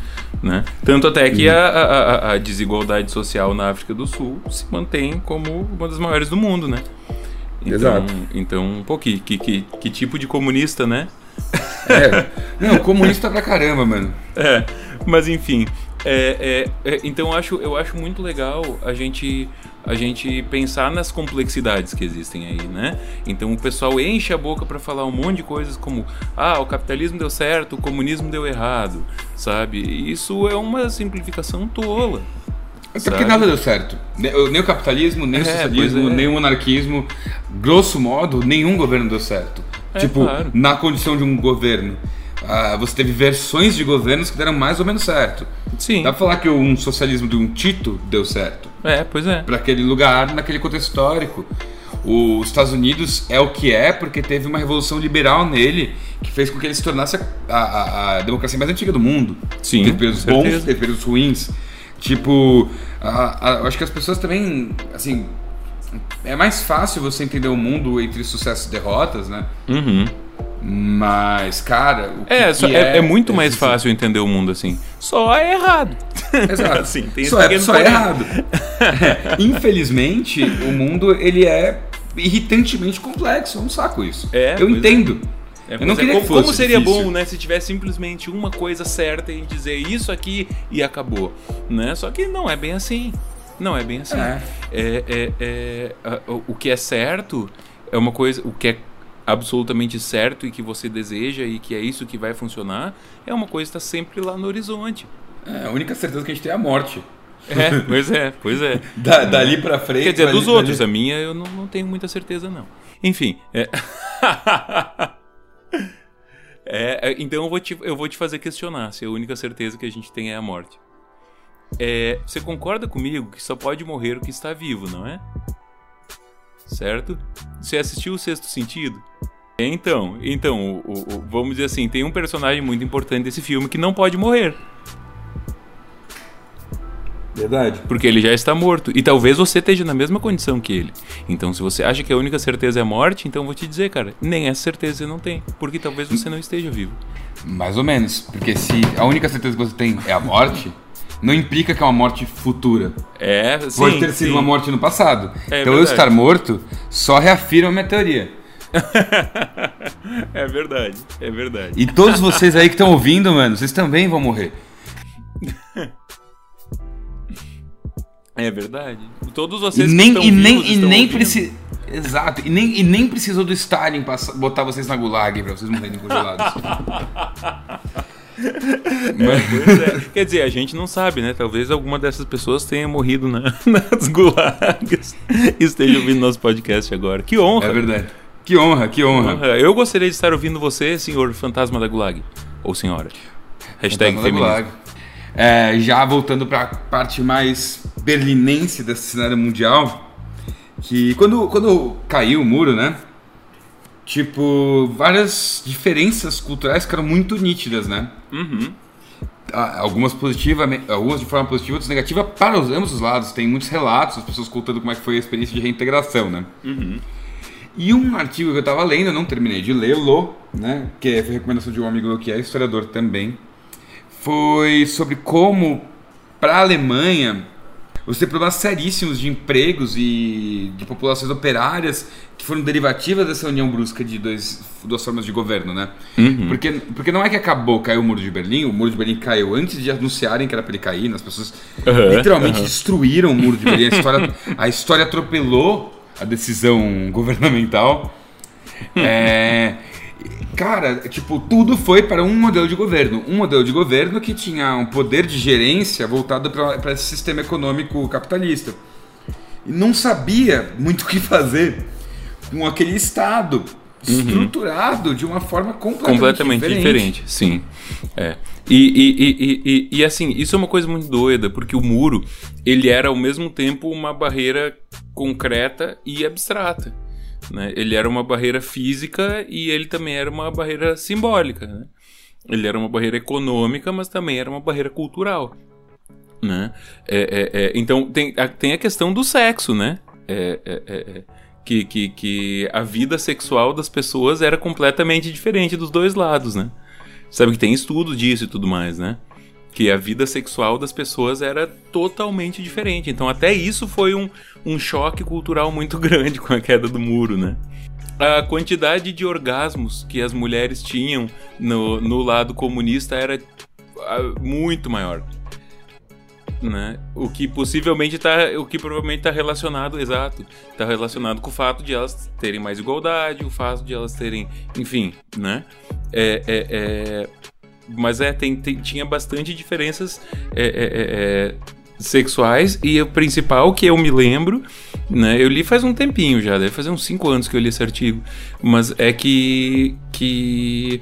Né? Tanto até que a, a, a, desigualdade social na África do Sul se mantém como uma das maiores do mundo, né? Então, Exato. Então, pô, que, que, que, que tipo de comunista, né? É. Não, comunista pra caramba, mano. É, mas enfim. É, é, é, então eu acho, eu acho muito legal a gente a gente pensar nas complexidades que existem aí, né? Então o pessoal enche a boca para falar um monte de coisas como ah, o capitalismo deu certo, o comunismo deu errado, sabe? isso é uma simplificação tola. Até porque nada deu certo. Nem o capitalismo, nem o é, socialismo, é. nem o monarquismo. Grosso modo, nenhum governo deu certo. É, tipo, claro. na condição de um governo. Ah, você teve versões de governos que deram mais ou menos certo. Sim. Dá pra falar que um socialismo de um Tito deu certo. É, pois é. Para aquele lugar, naquele contexto histórico. Os Estados Unidos é o que é porque teve uma revolução liberal nele que fez com que ele se tornasse a, a, a democracia mais antiga do mundo. Sim, teve períodos bons, teve períodos ruins. Tipo, eu acho que as pessoas também, assim, é mais fácil você entender o mundo entre sucessos e derrotas, né? Uhum. Mas, cara, o é, que, só, que é, é, é, muito mais fácil entender o mundo assim. Só é errado. Exato. assim, tem só é, só é errado. É, infelizmente, o mundo ele é irritantemente complexo. É um saco isso. É, eu entendo. É, eu não queria como, que fosse como seria difícil. bom, né, se tivesse simplesmente uma coisa certa em dizer isso aqui e acabou, né? Só que não é bem assim. Não é bem assim. É. É, é, é, a- o- o que é certo é uma coisa, o que é absolutamente certo e que você deseja e que é isso que vai funcionar é uma coisa que está sempre lá no horizonte. É, a única certeza que a gente tem é a morte. É, pois é, pois é. Da- dali pra frente. Quer dizer, dali- dos outros, dali- a minha eu não, não tenho muita certeza, não. Enfim. É... É, é, então eu vou, te, eu vou te fazer questionar se a única certeza que a gente tem é a morte. É, você concorda comigo que só pode morrer o que está vivo, não é? Certo? Você assistiu o Sexto Sentido? Então, então o- o- vamos dizer assim, tem um personagem muito importante desse filme que não pode morrer. Verdade. Porque ele já está morto. E talvez você esteja na mesma condição que ele. Então, se você acha que a única certeza é a morte, então vou te dizer, cara, nem essa certeza você não tem. Porque talvez você não esteja vivo. Mais ou menos. Porque se a única certeza que você tem é a morte, não implica que é uma morte futura. É, Pode sim, ter sido sim. uma morte no passado. É então eu verdade. estar morto só reafirma a minha teoria. É verdade, é verdade. E todos vocês aí que estão ouvindo, mano, vocês também vão morrer. É verdade. Todos E vocês que nem, estão e nem, e nem precisa. Exato. E nem, e nem precisou do Stalin botar vocês na gulag pra vocês morrerem congelados. Pois é. Quer dizer, a gente não sabe, né? Talvez alguma dessas pessoas tenha morrido na- nas gulagas e esteja ouvindo nosso podcast agora. Que honra! É verdade. Que honra, que honra. honra. Eu gostaria de estar ouvindo você, senhor fantasma da gulag. Ou senhora. Hashtag Fantasma. É, já voltando pra parte mais berlinense desse cenário mundial, que quando, quando caiu o muro, né? Tipo, várias diferenças culturais ficaram muito nítidas, né? Uhum. Ah, Algumas positivas, algumas de forma positiva, outras negativa para os, ambos os lados. Tem muitos relatos, as pessoas contando como é que foi a experiência de reintegração, né? Uhum. E um artigo que eu tava lendo, eu não terminei de lê-lo, né? Que foi recomendação de um amigo meu que é historiador também. Foi sobre como, para a Alemanha, você tem problemas seríssimos de empregos e de populações operárias que foram derivativas dessa união brusca de dois, duas formas de governo, né? Uhum. Porque, porque não é que acabou, caiu o muro de Berlim, o muro de Berlim caiu antes de anunciarem que era para ele cair, né? as pessoas Aham, literalmente aham. destruíram o muro de Berlim, a história, a história atropelou a decisão governamental. É, cara, tipo, tudo foi para um modelo de governo. Um modelo de governo que tinha um poder de gerência voltado para esse sistema econômico capitalista. E não sabia muito o que fazer com aquele Estado estruturado de uma forma completamente, Uhum. Completamente diferente. sim. É. E, e, e, e, assim, isso é uma coisa muito doida, porque o muro, ele era ao mesmo tempo uma barreira concreta e abstrata. Né? Ele era uma barreira física e ele também era uma barreira simbólica. Né? Ele era uma barreira econômica, mas também era uma barreira cultural. Né? É, é, é, então tem a, tem a questão do sexo, né? É, é, é, que, que, que a vida sexual das pessoas era completamente diferente dos dois lados, né? Sabe que tem estudo disso e tudo mais, né? Que a vida sexual das pessoas era totalmente diferente. Então até isso foi um, um choque cultural muito grande com a queda do muro, né? A quantidade de orgasmos que as mulheres tinham no, no lado comunista era ah, muito maior né? O que possivelmente tá, o que provavelmente está relacionado, exato, está relacionado com o fato de elas terem mais igualdade, o fato de elas terem, enfim, né? É, é, é, mas é, tem, tem- tinha bastante diferenças é, é, é, sexuais e o principal que eu me lembro, né? Eu li faz um tempinho já, deve fazer uns 5 anos que eu li esse artigo, mas é que que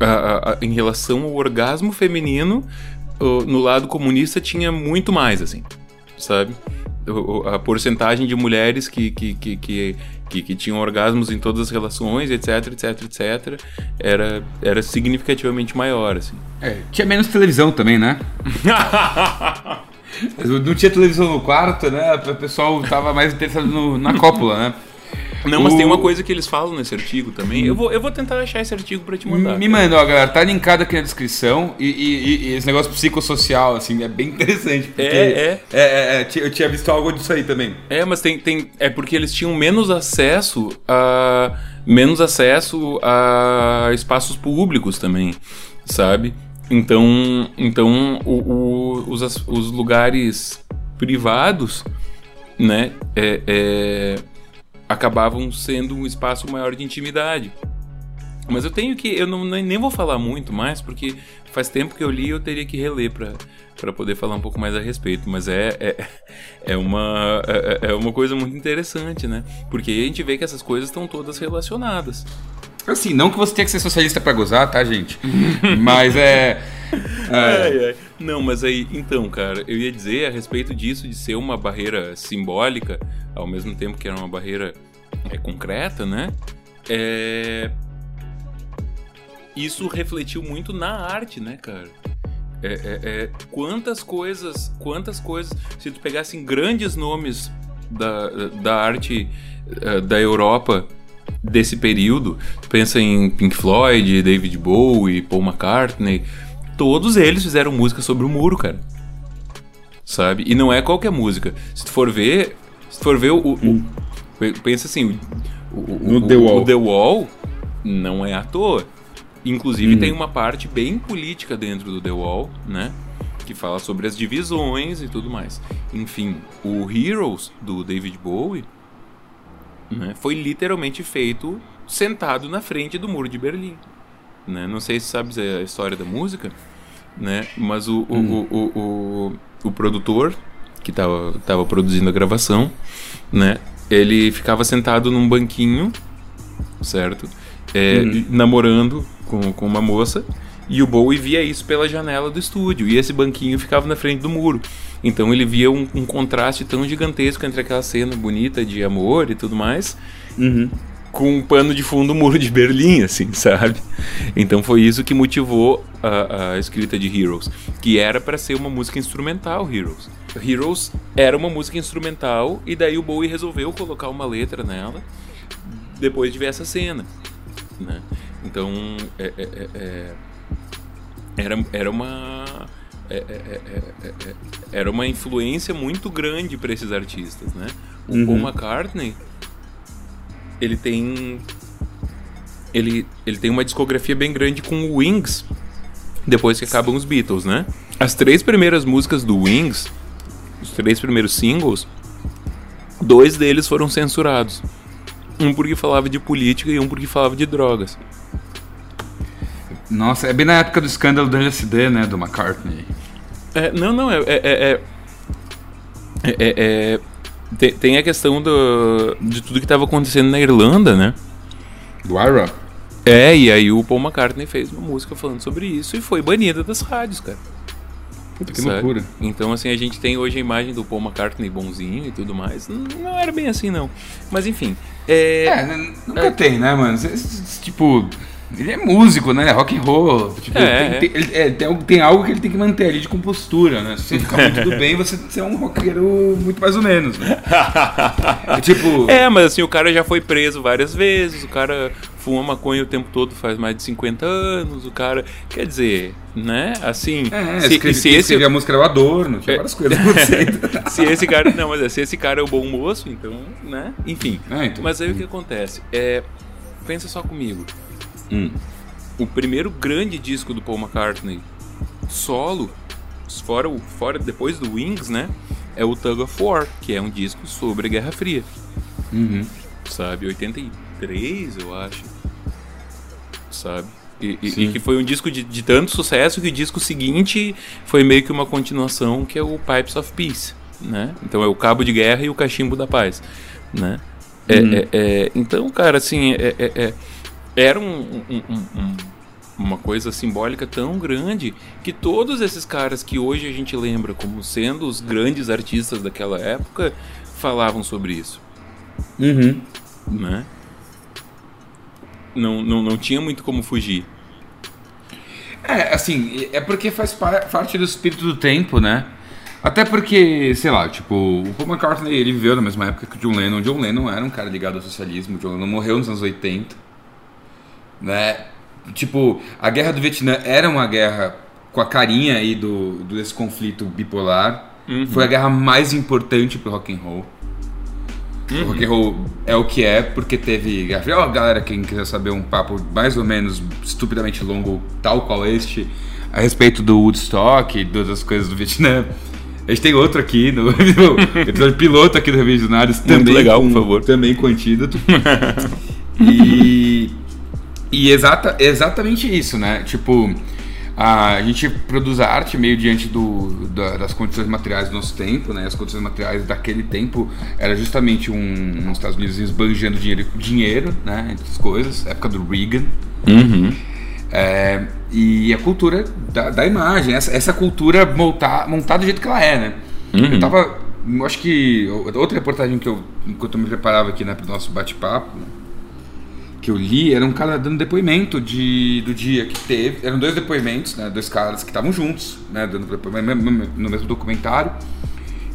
a- a- em relação ao orgasmo feminino, o- no lado comunista tinha muito mais, assim. sabe? a porcentagem de mulheres que, que, que, que, que, que tinham orgasmos em todas as relações, etc, etc, etc, era, era significativamente maior, assim. É, tinha menos televisão também, né? Não tinha televisão no quarto, né? O pessoal tava mais interessado no, na cópula, né? Não, mas o... tem uma coisa que eles falam nesse artigo também. Eu vou, eu vou tentar achar esse artigo para te mandar. Me manda, ó, galera. Tá linkado aqui na descrição. E, e, e, esse negócio psicossocial, assim, é bem interessante. Porque é, é. é, é, é eu tinha visto algo disso aí também. É, mas tem, tem. É porque eles tinham menos acesso a. Menos acesso a espaços públicos também, sabe? Então, então o, o, os, os lugares privados, né? é, é acabavam sendo um espaço maior de intimidade. Mas eu tenho que. Eu não, nem vou falar muito mais, porque faz tempo que eu li e eu teria que reler para poder falar um pouco mais a respeito. Mas é, é, é, uma, é, é uma coisa muito interessante, né? Porque a gente vê que essas coisas estão todas relacionadas. Assim, não que você tenha que ser socialista para gozar, tá, gente? mas é. é... Não, mas aí, então, cara, eu ia dizer a respeito disso, de ser uma barreira simbólica, ao mesmo tempo que era uma barreira é, concreta, né? É... Isso refletiu muito na arte, né, cara? É, é, é, quantas coisas, quantas coisas, se tu pegassem grandes nomes da, da arte uh, da Europa desse período, pensa em Pink Floyd, David Bowie, Paul McCartney, todos eles fizeram música sobre o muro, cara. Sabe? E não é qualquer música. Se tu for ver, se tu for ver o, hum. o pensa assim, o, o, no The Wall. o The Wall não é à toa. Inclusive hum. tem uma parte bem política dentro do The Wall, né? Que fala sobre as divisões e tudo mais. Enfim, o Heroes do David Bowie né, foi literalmente feito sentado na frente do muro de Berlim. Né? Não sei se sabes a história da música, né? mas o, hum. o, o, o, o, produtor que estava tava produzindo a gravação, né? ele ficava sentado num banquinho, certo? É, hum. Namorando com, com uma moça. E o Bowie via isso pela janela do estúdio. E esse banquinho ficava na frente do muro. Então ele via um, um, contraste tão gigantesco entre aquela cena bonita de amor e tudo mais, uhum. com um pano de fundo o muro de Berlim, assim, sabe? Então foi isso que motivou a, a escrita de Heroes, que era para ser uma música instrumental, Heroes. Heroes era uma música instrumental e daí o Bowie resolveu colocar uma letra nela depois de ver essa cena, né? Então é, é, é, é era, era uma é, é, era uma influência muito grande para esses artistas, né? O uhum. Paul McCartney, ele tem ele, ele tem uma discografia bem grande com o Wings, depois que acabam os Beatles, né? As três primeiras músicas do Wings, os três primeiros singles, dois deles foram censurados. Um porque falava de política e um porque falava de drogas. Nossa, é bem na época do escândalo do LSD, né? Do McCartney. É, não, não, é. é, é, é, é tem, tem, a questão do, de tudo que estava acontecendo na Irlanda, né? Do Ira? É, e aí o Paul McCartney fez uma música falando sobre isso e foi banida das rádios, cara. Puta, que Sabe? loucura. Então, assim, a gente tem hoje a imagem do Paul McCartney bonzinho e tudo mais. Não, não era bem assim, não. Mas, enfim. É, é nunca é... tem, né, mano? Tipo, ele é músico, né? Rock and roll. Tipo, é, tem, é. Tem, é, tem, tem, algo que ele tem que manter ali de compostura, né? Se você ficar muito do bem, você, você é um roqueiro muito mais ou menos, né? é, tipo... É, mas assim, o cara já foi preso várias vezes, o cara fuma maconha o tempo todo faz mais de 50 anos, o cara... Quer dizer, né? Assim... É, se, escreve, se esse... a música era o Adorno, tinha é. várias coisas acontecendo. se esse cara... Não, mas é, se esse cara é o bom moço, então, né? Enfim. É, então, mas aí o que acontece? É... Pensa só comigo. Hum. O primeiro grande disco do Paul McCartney solo, fora, o, fora depois do Wings, né? É o Tug of War, que é um disco sobre a Guerra Fria. Uhum. Sabe? 83, eu acho. Sabe? E, e, que foi um disco de, de, tanto sucesso que o disco seguinte foi meio que uma continuação, que é o Pipes of Peace, né? Então é o Cabo de Guerra e o Cachimbo da Paz, né? É, uhum. é, é, então, cara, assim, é, é, é era um, um, um, uma coisa simbólica tão grande que todos esses caras que hoje a gente lembra como sendo os grandes artistas daquela época falavam sobre isso. Uhum. Né? Não, não, não tinha muito como fugir. É, assim, é porque faz parte do espírito do tempo, né? Até porque, sei lá, tipo, o Paul McCartney, ele viveu na mesma época que o John Lennon. O John Lennon era um cara ligado ao socialismo, o John Lennon morreu nos anos 80, né? Tipo, a guerra do Vietnã era uma guerra com a carinha aí do, desse conflito bipolar. Uhum. Foi a guerra mais importante pro rock and roll. Uhum. O rock and roll é o que é, porque teve guerra fria. Ó, galera, quem quiser saber um papo mais ou menos estupidamente longo, tal qual este, a respeito do Woodstock e das coisas do Vietnã. A gente tem outro aqui no, episódio piloto aqui do Revisionários. Também legal, com, por favor. Também com antídoto. e e exata, exatamente isso, né? Tipo, a gente produz a arte meio diante do, da, das condições materiais do nosso tempo, né? As condições materiais daquele tempo era justamente um, uns Estados Unidos esbanjando dinheiro, dinheiro, né? Entre as coisas, época do Reagan. Uhum. É, e a cultura da, da imagem, essa, essa cultura montar, montada do jeito que ela é, né? Uhum. Eu tava, eu acho que outra reportagem que eu, enquanto eu me preparava aqui, né, para o nosso bate-papo? Que eu li era um cara dando depoimento de, do dia que teve. Eram dois depoimentos, né? Dois caras que estavam juntos, né? Dando depoimento no mesmo documentário.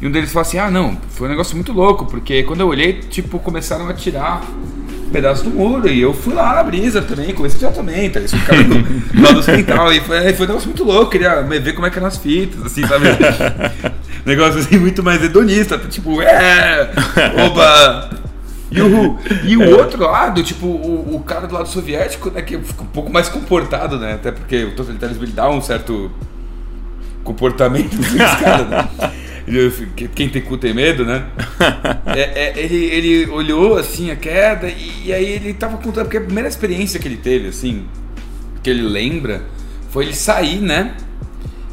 E um deles falou assim: Ah, não, foi um negócio muito louco, porque quando eu olhei, tipo, começaram a tirar pedaços do muro. E eu fui lá na brisa também, comecei a tirar também, tá? Eles ficaram no lado ocidental. E foi, foi um negócio muito louco, queria ver como é que eram as fitas, assim, sabe? negócio assim, muito mais hedonista, tipo, é, oba, e o, e o outro lado, tipo, o, o, cara do lado soviético, né, que fica um pouco mais comportado, né? Até porque o totalitarismo ele dá um certo comportamento dos caras, né? Quem tem cu tem medo, né? É, é, ele, ele olhou assim a queda e, e, aí ele tava contando, porque a primeira experiência que ele teve, assim, que ele lembra, foi ele sair, né?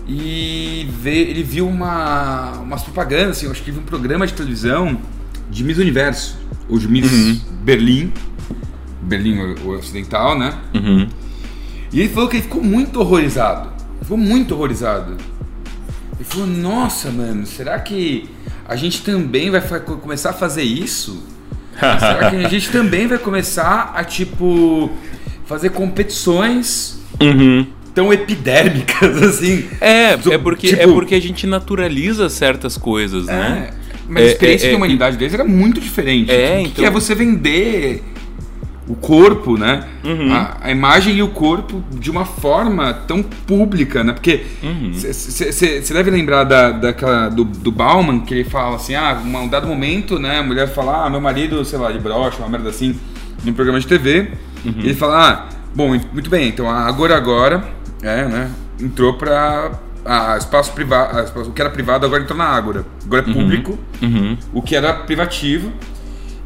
E ver, ele viu uma, umas propagandas, assim, eu acho que viu um programa de televisão de Miss Universo o de Miss uhum. Berlim, Berlim Ocidental, né? Uhum. E ele falou que ele ficou muito horrorizado. Ficou muito horrorizado. Ele falou: Nossa, mano, será que a gente também vai começar a fazer isso? será que a gente também vai começar a, tipo, fazer competições uhum. tão epidérmicas assim? É, é porque, tipo, é porque a gente naturaliza certas coisas, é, né? Mas a experiência é, de humanidade deles era muito diferente. É, então... que é você vender o corpo, né? Uhum. A, a, imagem e o corpo de uma forma tão pública, né? Porque você uhum. deve lembrar da, daquela, do, do Bauman, que ele fala assim, ah, um dado momento, né? A mulher fala, ah, meu marido, sei lá, de brocha, uma merda assim, num programa de TV. Uhum. ele fala, ah, bom, muito bem, então agora agora, é, né? Entrou pra a espaço privado, o que era privado agora entrou na Ágora. Agora é uhum. público, uhum. o que era privativo.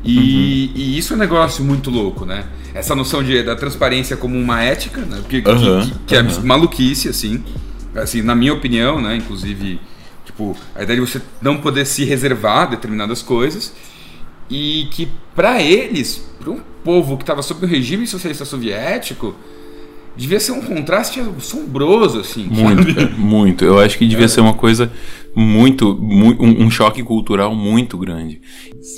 E, uhum. e, isso é um negócio muito louco, né? Essa noção de, da transparência como uma ética, né? que, que, que é maluquice, assim. Assim, na minha opinião, né? Inclusive, tipo, a ideia de você não poder se reservar determinadas coisas. E que para eles, para um povo que estava sob o regime socialista soviético, devia ser um contraste assombroso, assim. Muito, muito. Eu acho que devia é. ser uma coisa muito, muito um, um, choque cultural muito grande.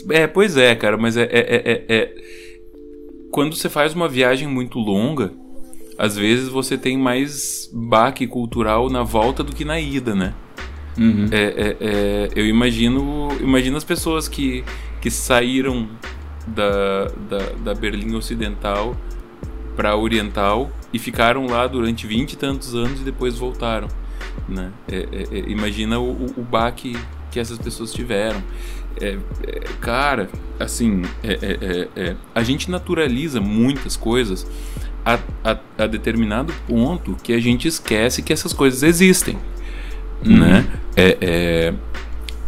É, pois é, cara, mas é, é, é, é, quando você faz uma viagem muito longa, às vezes você tem mais baque cultural na volta do que na ida, né? Uhum. É, é, é, eu imagino, imagino as pessoas que, que saíram da, da, da Berlim Ocidental para Oriental e ficaram lá durante vinte e tantos anos e depois voltaram. Né? É, é, é imagina o, o, baque que essas pessoas tiveram. É, é, cara, assim, é, a gente naturaliza muitas coisas a, a, a, determinado ponto que a gente esquece que essas coisas existem. Uhum. Né?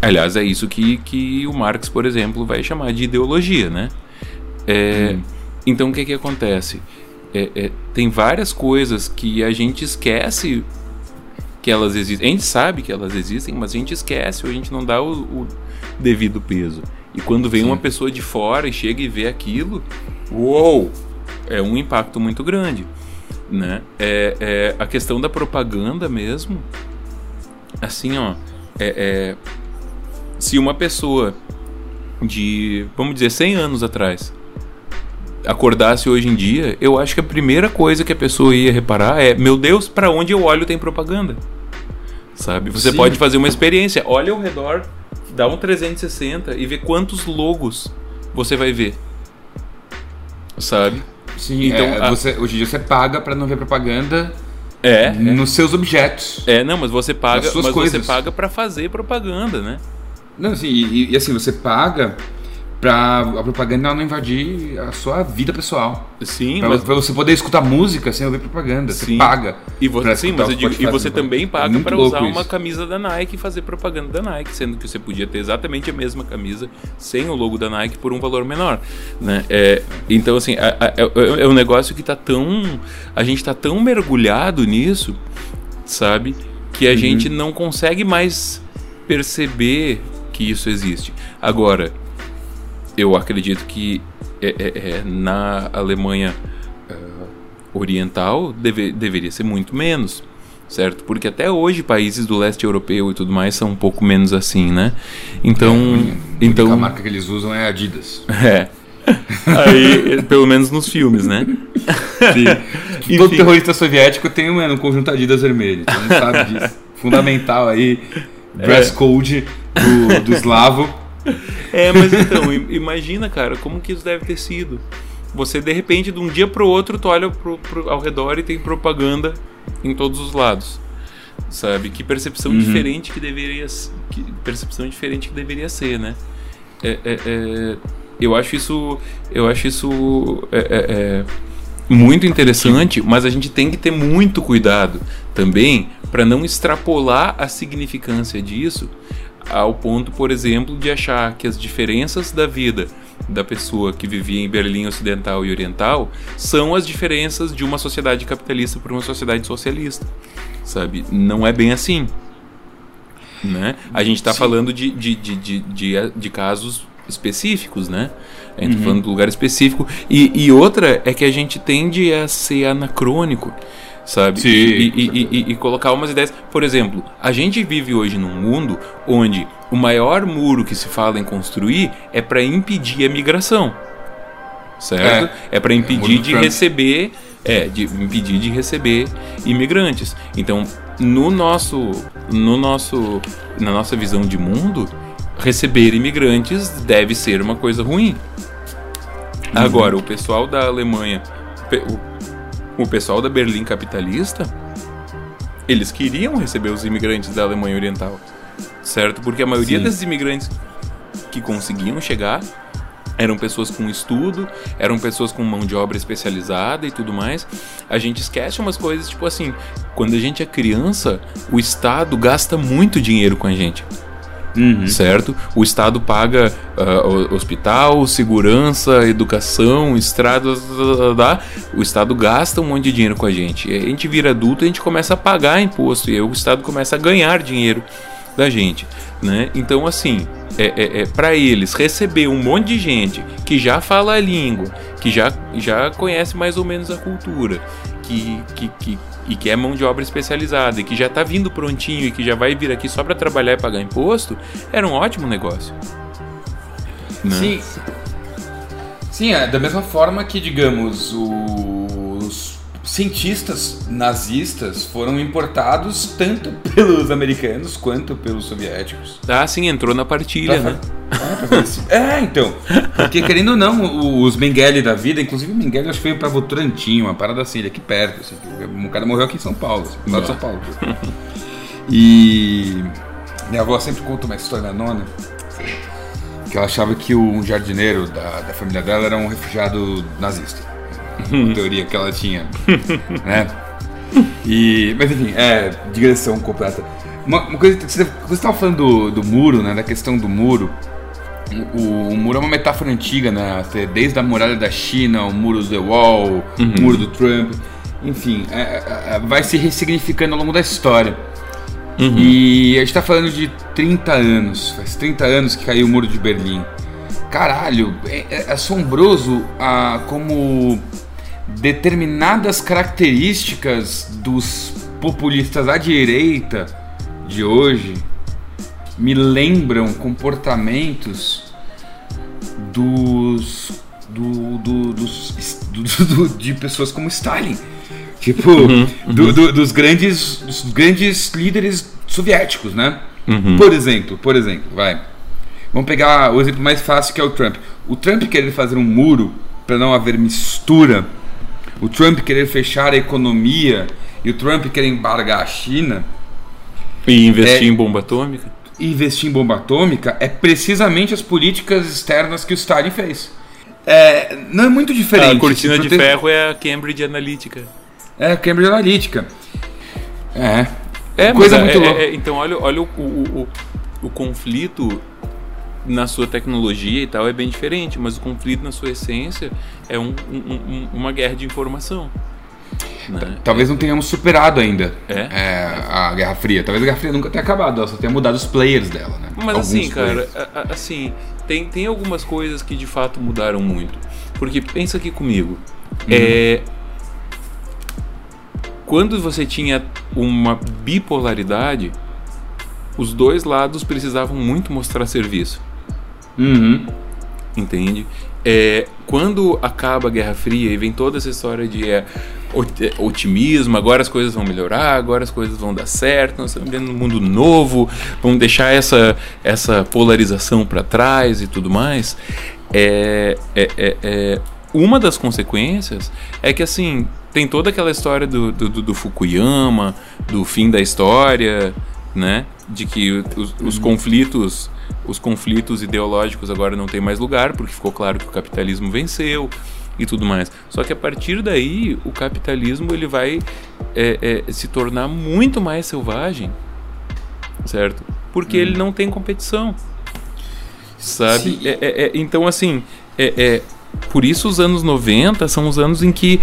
aliás, é isso que, que o Marx, por exemplo, vai chamar de ideologia. Né? Uhum. Então, o que, que acontece? É, é, tem várias coisas que a gente esquece que elas existem. A gente sabe que elas existem, mas a gente esquece ou a gente não dá o, o devido peso. E quando vem Sim. uma pessoa de fora e chega e vê aquilo, uou! É um impacto muito grande. né? É, é, a questão da propaganda mesmo, assim, ó, é, é, se uma pessoa de, vamos dizer, 100 anos atrás acordasse hoje em dia, eu acho que a primeira coisa que a pessoa ia reparar é: meu Deus, para onde eu olho tem propaganda. Sabe? Você Sim. pode fazer uma experiência, olha ao redor, dá um 360 e vê quantos logos você vai ver. Sabe? Sim, então, é, a... você, hoje em dia você paga para não ver propaganda é, nos é. seus objetos. É, não, mas você paga, mas coisas. você paga para fazer propaganda, né? Não, assim, e, e, assim, você paga pra a propaganda não invadir a sua vida pessoal. Sim, pra, mas... pra você poder escutar música sem ouvir propaganda. Sim. Você paga. E você, sim, mas digo, e você também paga é para usar isso. uma camisa da Nike e fazer propaganda da Nike, sendo que você podia ter exatamente a mesma camisa sem o logo da Nike por um valor menor. Né? É, então, assim, é, é, é um negócio que tá tão. A gente tá tão mergulhado nisso, sabe? Que a uhum. gente não consegue mais perceber que isso existe. Agora, eu acredito que é, é, é na Alemanha uh, Oriental deve, deveria ser muito menos, certo? Porque até hoje países do leste europeu e tudo mais são um pouco menos assim, né? Então, é, então a marca que eles usam é Adidas. É. Aí, pelo menos nos filmes, né? Sim. Todo terrorista soviético tem um, um conjunto Adidas vermelho, você não sabe disso. Fundamental aí, dress é. code do, do eslavo. É, mas então, imagina, cara, como que isso deve ter sido. Você, de repente, de um dia pro outro, tu olha pro, pro, ao redor e tem propaganda em todos os lados. Sabe? Que percepção uhum. diferente que deveria que percepção diferente que deveria ser, né? É, é, é, eu acho isso eu acho isso é, é, é muito interessante, mas a gente tem que ter muito cuidado também para não extrapolar a significância disso ao ponto, por exemplo, de achar que as diferenças da vida da pessoa que vivia em Berlim Ocidental e Oriental são as diferenças de uma sociedade capitalista para uma sociedade socialista, sabe? Não é bem assim, né? A gente está falando de, de, de, de, de, casos específicos, né? A gente está uhum. falando de lugar específico. E, e outra é que a gente tende a ser anacrônico sabe? Sim. E, e, e, e, colocar umas ideias. Por exemplo, a gente vive hoje num mundo onde o maior muro que se fala em construir é para impedir a migração, certo? É, é para impedir de receber, é, de impedir de receber imigrantes. Então, no nosso, no nosso, na nossa visão de mundo, receber imigrantes deve ser uma coisa ruim. Uhum. Agora, o pessoal da Alemanha, o pessoal da Berlim capitalista, eles queriam receber os imigrantes da Alemanha Oriental, certo? Porque a maioria Sim. desses imigrantes que conseguiam chegar eram pessoas com estudo, eram pessoas com mão de obra especializada e tudo mais. A gente esquece umas coisas, tipo assim, quando a gente é criança, o Estado gasta muito dinheiro com a gente. Uhum. Certo? O Estado paga uh, hospital, segurança, educação, estradas, o Estado gasta um monte de dinheiro com a gente. A gente vira adulto e a gente começa a pagar imposto e aí o Estado começa a ganhar dinheiro da gente, né? Então assim, é, é, é para eles receber um monte de gente que já fala a língua, que já, já conhece mais ou menos a cultura, que, que, que e que é mão de obra especializada e que já está vindo prontinho e que já vai vir aqui só para trabalhar e pagar imposto, era um ótimo negócio. Né? Sim. Sim, é da mesma forma que, digamos, os cientistas nazistas foram importados tanto pelos americanos quanto pelos soviéticos. Ah, sim, entrou na partilha, pra, né? É, é, então. Porque querendo ou não, os Mengele da vida, inclusive o Mengele acho que veio pra Votorantim, uma parada assim, ele aqui perto. Assim, um cara morreu aqui em São Paulo, assim, lá de São Paulo. E minha avó sempre conta uma história na nona que ela achava que um jardineiro da, da família dela era um refugiado nazista uma teoria que ela tinha, né? E, mas enfim, é digressão completa. Uma, uma coisa, você estava falando do, do, muro, né? Da questão do muro. O, o, muro é uma metáfora antiga, né? Desde a muralha da China, o muro do The Wall, uhum. o muro do Trump. Enfim, é, é, é, vai se ressignificando ao longo da história. Uhum. E a gente está falando de 30 anos. Faz 30 anos que caiu o muro de Berlim. Caralho, é, é assombroso a, como determinadas características dos populistas à direita de hoje me lembram comportamentos dos do, do, dos, do, de pessoas como Stalin. Tipo, uhum, uhum. dos, grandes, dos grandes líderes soviéticos, né? Uhum. Por exemplo, por exemplo, vai. Vamos pegar o exemplo mais fácil que é o Trump. O Trump querer fazer um muro para não haver mistura, o Trump querer fechar a economia e o Trump querer embargar a China. E investir é, em bomba atômica? Investir em bomba atômica é precisamente as políticas externas que o Stalin fez. É, não é muito diferente. A cortina de ter... ferro é a Cambridge Analytica. É, a Cambridge Analytica. É. É, coisa é, muito é, louca. É, então, olha, olha o, o, o, o conflito na sua tecnologia e tal é bem diferente, mas o conflito na sua essência é um, um, uma guerra de informação. Né? Talvez não tenhamos superado ainda é? É, a Guerra Fria. Talvez a Guerra Fria nunca tenha acabado, ela só tenha mudado os players dela, né? Mas Alguns assim, players. cara, assim, tem, tem algumas coisas que de fato mudaram muito. Porque pensa aqui comigo. Uhum. É, quando você tinha uma bipolaridade, os dois lados precisavam muito mostrar serviço. Uhum. Entende? É, quando acaba a Guerra Fria e vem toda essa história de é, é, otimismo, agora as coisas vão melhorar, agora as coisas vão dar certo, nós estamos vivendo um mundo novo, vamos deixar essa, essa polarização para trás e tudo mais. É, é, é, é, uma das consequências é que assim tem toda aquela história do, do, do Fukuyama, do fim da história, né? De que os, os uhum. conflitos os conflitos ideológicos agora não têm mais lugar, porque ficou claro que o capitalismo venceu e tudo mais. Só que a partir daí, o capitalismo ele vai é, é, se tornar muito mais selvagem, certo? Porque hum. ele não tem competição, sabe? É, é, é, então, assim, é, por isso os anos 90 são os anos em que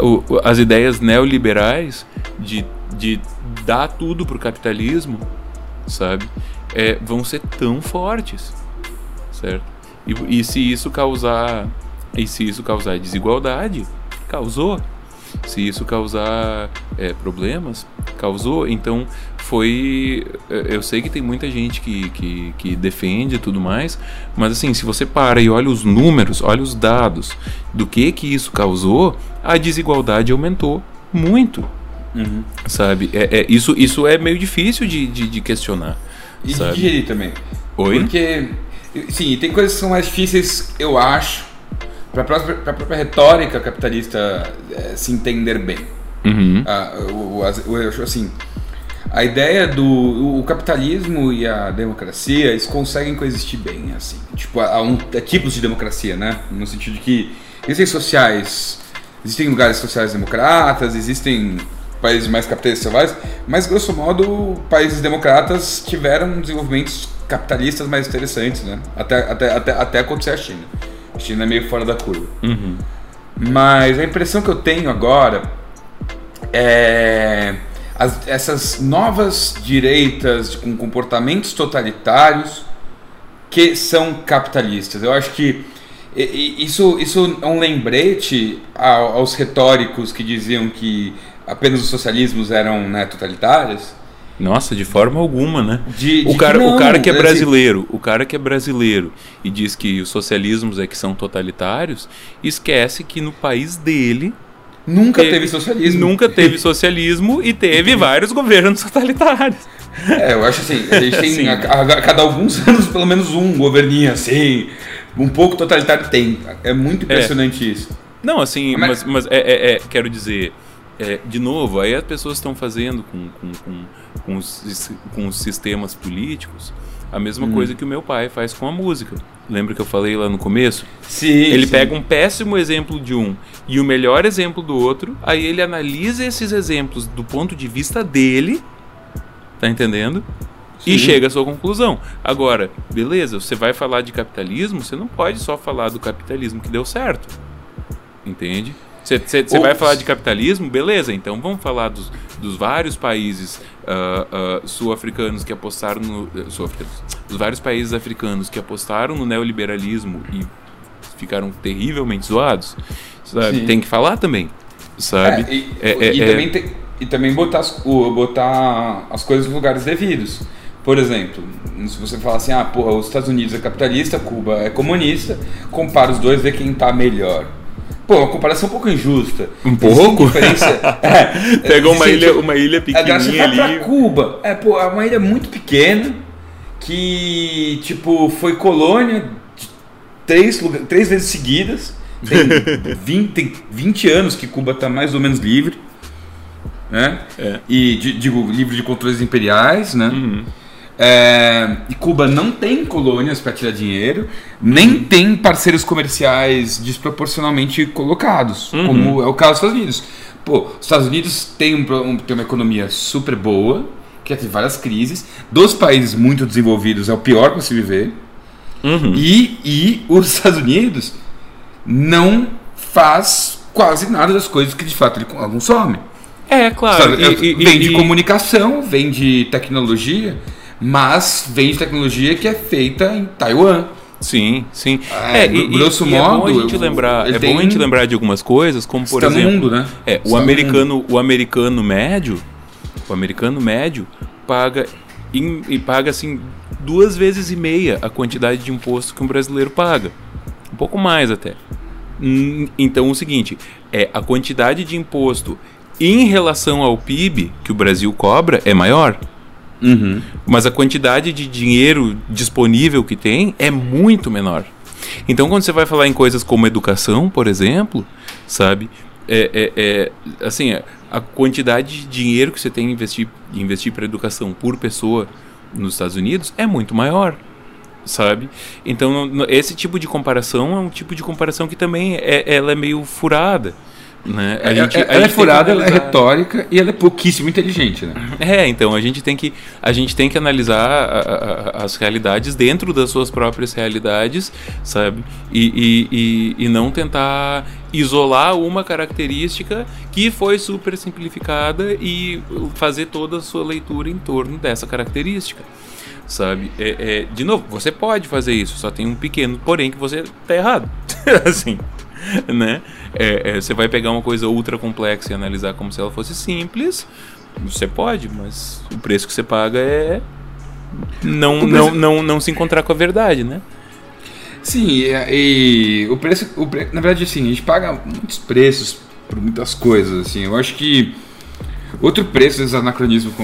uh, o, as ideias neoliberais de, de dar tudo para o capitalismo, sabe? É, vão ser tão fortes, certo? E, e se isso causar e se isso causar desigualdade, causou. Se isso causar é, problemas, causou. Então foi. É, eu sei que tem muita gente que, que, que defende e tudo mais, mas assim, se você para e olha os números, olha os dados do que que isso causou, a desigualdade aumentou muito. Uhum. Sabe? É, é, isso, isso é meio difícil de, de, de questionar. E sabe? de digerir também. Oi? Porque, sim, tem coisas que são mais difíceis, eu acho, para a própria, própria, retórica capitalista é, se entender bem. Uhum. Ah, eu acho assim, a ideia do o capitalismo e a democracia, eles conseguem coexistir bem, assim. Tipo, há, um, há tipos de democracia, né? No sentido de que existem sociais, existem lugares sociais democratas, existem países mais capitalistas selvagens, mas grosso modo países democratas tiveram desenvolvimentos capitalistas mais interessantes, né? Até, até, até, até acontecer a China. A China é meio fora da curva. Uhum. Mas a impressão que eu tenho agora é as, essas novas direitas com comportamentos totalitários que são capitalistas. Eu acho que isso, isso é um lembrete aos retóricos que diziam que apenas os socialismos eram né, totalitários. Nossa, de forma alguma, né? De, o, cara, não, o cara que é brasileiro, o cara que é brasileiro e diz que os socialismos é que são totalitários, esquece que no país dele nunca teve, teve socialismo. Nunca teve socialismo e teve vários governos totalitários. É, eu acho assim, a gente tem a, a, a, cada alguns anos pelo menos um governinho assim, um pouco totalitário tem. É muito impressionante é. isso. Não, assim, mas, mas, mas é, é, é, quero dizer, é, de novo, aí as pessoas estão fazendo com, com, com, com, os, com os sistemas políticos a mesma hum. coisa que o meu pai faz com a música. Lembra que eu falei lá no começo? Sim. Ele sim. pega um péssimo exemplo de um e o melhor exemplo do outro, aí ele analisa esses exemplos do ponto de vista dele, tá entendendo? Sim. E chega à sua conclusão. Agora, beleza, você vai falar de capitalismo, você não pode só falar do capitalismo que deu certo. Entende? Você vai falar de capitalismo? Beleza, então vamos falar dos, dos vários países uh, uh, sul-africanos que apostaram no. Sul-africanos. Dos vários países africanos que apostaram no neoliberalismo e ficaram terrivelmente zoados. sabe? Sim. Tem que falar também, sabe? É, e, é, é, e é. também tem, e também botar as, botar as coisas nos lugares devidos. Por exemplo, se você falar assim, ah, porra, os Estados Unidos é capitalista, Cuba é comunista, compara os dois, vê quem tá melhor. Pô, uma comparação um pouco injusta. Um pouco? é, Pegou uma ilha, uma ilha pequenininha ali. Pra Cuba. É, pô, é uma ilha muito pequena que, tipo, foi colônia três, três vezes seguidas. Tem 20, tem 20 anos que Cuba está mais ou menos livre. Né? É. E digo, livre de controles imperiais, né? Uhum. É, e Cuba não tem colônias para tirar dinheiro, nem uhum. tem parceiros comerciais desproporcionalmente colocados, uhum. como é o caso dos Estados Unidos. Pô, os Estados Unidos têm, um, tem uma economia super boa, que tem várias crises. Dos países muito desenvolvidos é o pior para se viver. Uhum. E, e os Estados Unidos não faz quase nada das coisas que de fato ele consome. É, claro. E, e, vem de comunicação, vem de tecnologia, mas vem de tecnologia que é feita em Taiwan. Sim, sim. É, é e, grosso e, modo. é bom a gente lembrar, é bom a gente lembrar de algumas coisas, como por Está exemplo, mundo, né? é, o americano, o americano médio, o americano médio paga em, e paga assim duas vezes e meia a quantidade de imposto que um brasileiro paga. Um pouco mais até. Hum, então o seguinte, é a quantidade de imposto em relação ao PIB que o Brasil cobra é maior. Uhum. Mas a quantidade de dinheiro disponível que tem é muito menor. Então, quando você vai falar em coisas como educação, por exemplo, sabe? É, é, é assim, a quantidade de dinheiro que você tem investir investir para educação por pessoa nos Estados Unidos é muito maior, sabe? Então, esse tipo de comparação é um tipo de comparação que também é, ela é meio furada. Né? A é, gente, é, ela é furada, ela é retórica e ela é pouquíssimo inteligente, né? É, então a gente tem que, a gente tem que analisar a, a, as realidades dentro das suas próprias realidades, sabe? E, e, e, e, não tentar isolar uma característica que foi super simplificada e fazer toda a sua leitura em torno dessa característica sabe? É, é, de novo, você pode fazer isso, só tem um pequeno porém que você tá errado, assim, né? É, é, você vai pegar uma coisa ultra complexa e analisar como se ela fosse simples, você pode, mas o preço que você paga é não, não, não, não se encontrar com a verdade, né? Sim, e, e o, preço, o preço, na verdade, assim, a gente paga muitos preços por muitas coisas, assim. Eu acho que outro preço dos anacronismos,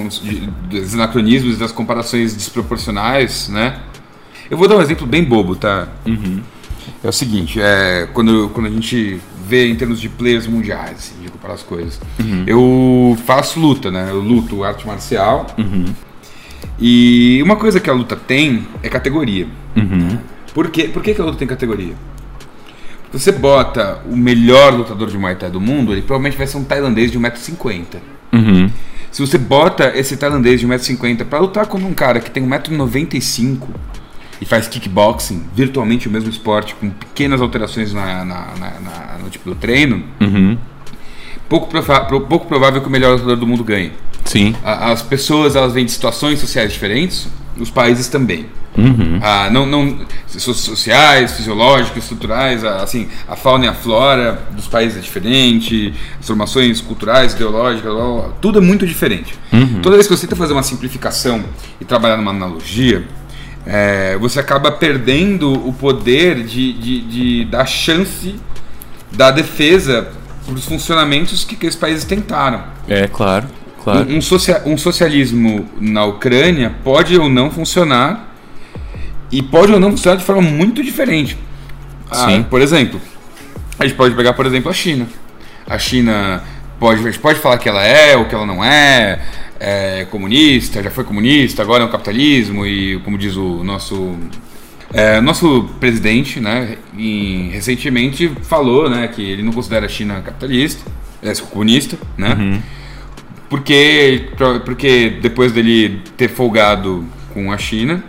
dos anacronismos das comparações desproporcionais, né? Eu vou dar um exemplo bem bobo, tá? Uhum. É o seguinte, é, quando, quando a gente vê em termos de players mundiais, assim, de comparar as coisas, uhum. eu faço luta, né? Eu luto arte marcial. Uhum. E uma coisa que a luta tem é categoria. Uhum. Por, quê? Por que, que a luta tem categoria? Porque você bota o melhor lutador de Muay Thai do mundo, ele provavelmente vai ser um tailandês de 1,50m. Uhum. Se você bota esse tailandês de 1,50m para lutar contra um cara que tem 1,95m e faz kickboxing, virtualmente o mesmo esporte, com pequenas alterações na, na, na, no tipo do treino, uhum. pouco, pouco provável que o melhor lutador do mundo ganhe. Sim. As pessoas elas vêm de situações sociais diferentes, os países também. Uhum. Ah, não, não, sociais, fisiológicas, estruturais, assim, a fauna e a flora dos países é diferente, as formações culturais, ideológicas, tudo é muito diferente. Uhum. Toda vez que você tenta fazer uma simplificação e trabalhar numa analogia, é, você acaba perdendo o poder de, de, de dar chance da defesa para os funcionamentos que, esses países tentaram. É, claro. Claro. Um, um, socia um socialismo na Ucrânia pode ou não funcionar e pode ou não funcionar de forma muito diferente. Ah, Sim. Por exemplo, a gente pode pegar, por exemplo, a China. A China pode, a gente pode falar que ela é ou que ela não é, é comunista, já foi comunista, agora é um capitalismo e, como diz o nosso é, nosso presidente, né, em, recentemente falou, né, que ele não considera a China capitalista, é comunista, né? Uhum. Porque, porque depois dele ter folgado com a China,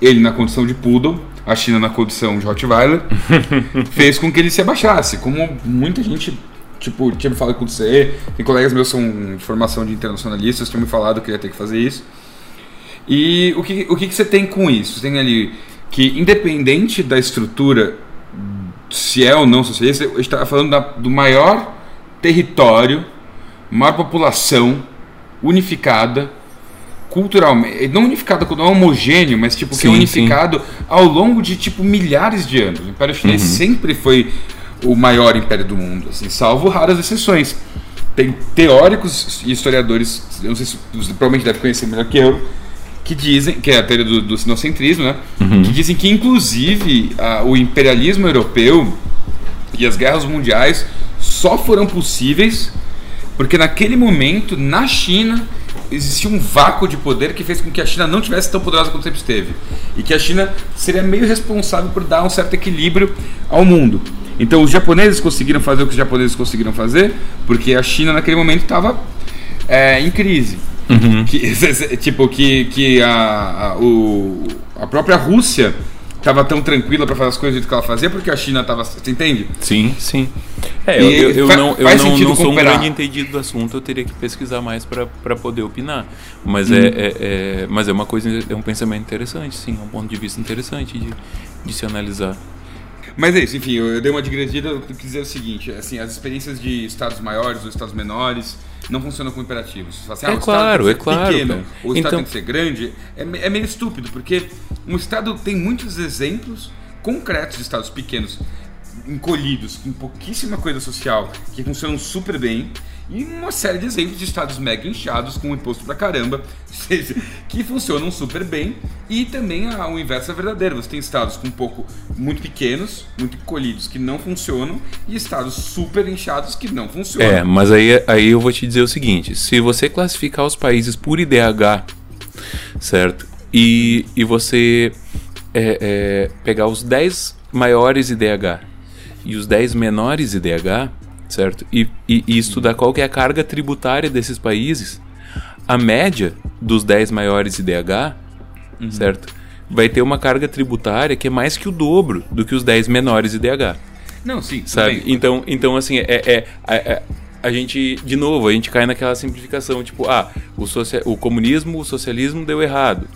ele na condição de poodle, a China na condição de Rottweiler, fez com que ele se abaixasse. Como muita gente tipo, tinha me falado com você, tem colegas meus são formação de internacionalistas, tinham me falado que ia ter que fazer isso. E o que, o que, que você tem com isso? Você tem ali que, independente da estrutura se é ou não socialista, a gente está falando da, do maior território, maior população unificada culturalmente, não unificado, não homogêneo, mas tipo sim, que é unificado sim. ao longo de tipo milhares de anos. O Império Chinês uhum. sempre foi o maior império do mundo, assim, salvo raras exceções. Tem teóricos e historiadores, não sei se você provavelmente deve conhecer melhor que eu, que dizem, que é a teoria do, do sinocentrismo, né? Uhum. Que dizem que inclusive a, o imperialismo europeu e as guerras mundiais só foram possíveis porque naquele momento, na China, existia um vácuo de poder que fez com que a China não tivesse tão poderosa quanto sempre esteve. E que a China seria meio responsável por dar um certo equilíbrio ao mundo. Então os japoneses conseguiram fazer o que os japoneses conseguiram fazer, porque a China naquele momento estava é, em crise. Uhum. Que, tipo, que, que a, a, o, a própria Rússia estava tão tranquila para fazer as coisas do que ela fazia porque a China estava. Você entende? Sim, sim. É, eu, eu, eu não, eu não, não sou um grande entendido do assunto, eu teria que pesquisar mais para poder opinar. Mas, é, é, é, mas é uma coisa, é um pensamento interessante, sim, é um ponto de vista interessante de, de se analisar. Mas é isso, enfim, eu, dei uma digredida, eu quis dizer o seguinte, assim, as experiências de estados maiores ou estados menores não funcionam como imperativos. Assim, ah, é claro, é claro. Pequeno, o Estado então... tem que ser grande, é, é meio estúpido, porque um Estado tem muitos exemplos concretos de Estados pequenos, encolhidos, com pouquíssima coisa social, que funcionam super bem, e uma série de exemplos de estados mega inchados com imposto pra caramba, seja, que funcionam super bem e também o inverso é verdadeiro. Você tem estados com um pouco muito pequenos, muito colhidos que não funcionam e estados super inchados que não funcionam. É, mas aí, aí eu vou te dizer o seguinte: se você classificar os países por IDH, certo? E, e você é, é, pegar os 10 maiores IDH e os 10 menores IDH, certo? E, e, e estudar qual que é a carga tributária desses países, a média dos 10 maiores IDH, uhum. certo? Vai ter uma carga tributária que é mais que o dobro do que os 10 menores IDH. Não, sim. Sabe? Então, então, assim, é, é, é, é, a gente, de novo, a gente cai naquela simplificação, tipo, ah, o, o comunismo, o socialismo deu errado.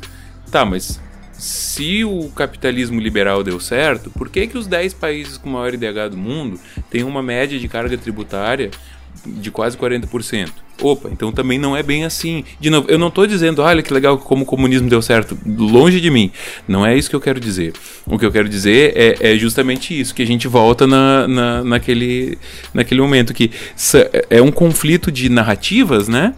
Tá, mas se o capitalismo liberal deu certo, por que, que os 10 países com maior IDH do mundo têm uma média de carga tributária de quase 40%? Opa, então também não é bem assim. De novo, eu não estou dizendo, olha que legal como o comunismo deu certo, longe de mim. Não é isso que eu quero dizer. O que eu quero dizer é, é justamente isso, que a gente volta na, na, naquele, naquele momento que é um conflito de narrativas, né?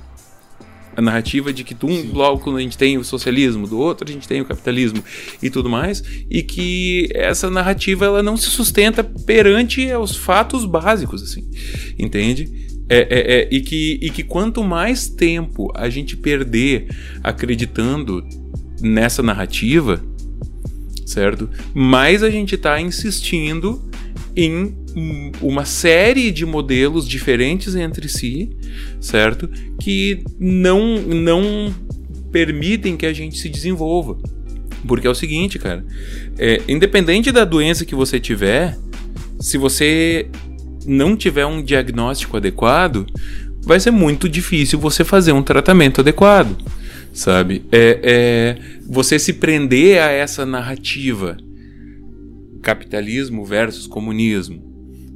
A narrativa de que um bloco a gente tem o socialismo, do outro a gente tem o capitalismo e tudo mais, e que essa narrativa ela não se sustenta perante os fatos básicos, assim, entende? É, é, é, e, que, e que quanto mais tempo a gente perder acreditando nessa narrativa, certo? Mais a gente está insistindo em uma série de modelos diferentes entre si, certo? Que não, não permitem que a gente se desenvolva. Porque é o seguinte, cara, é, independente da doença que você tiver, se você não tiver um diagnóstico adequado, vai ser muito difícil você fazer um tratamento adequado, sabe? É, é você se prender a essa narrativa capitalismo versus comunismo,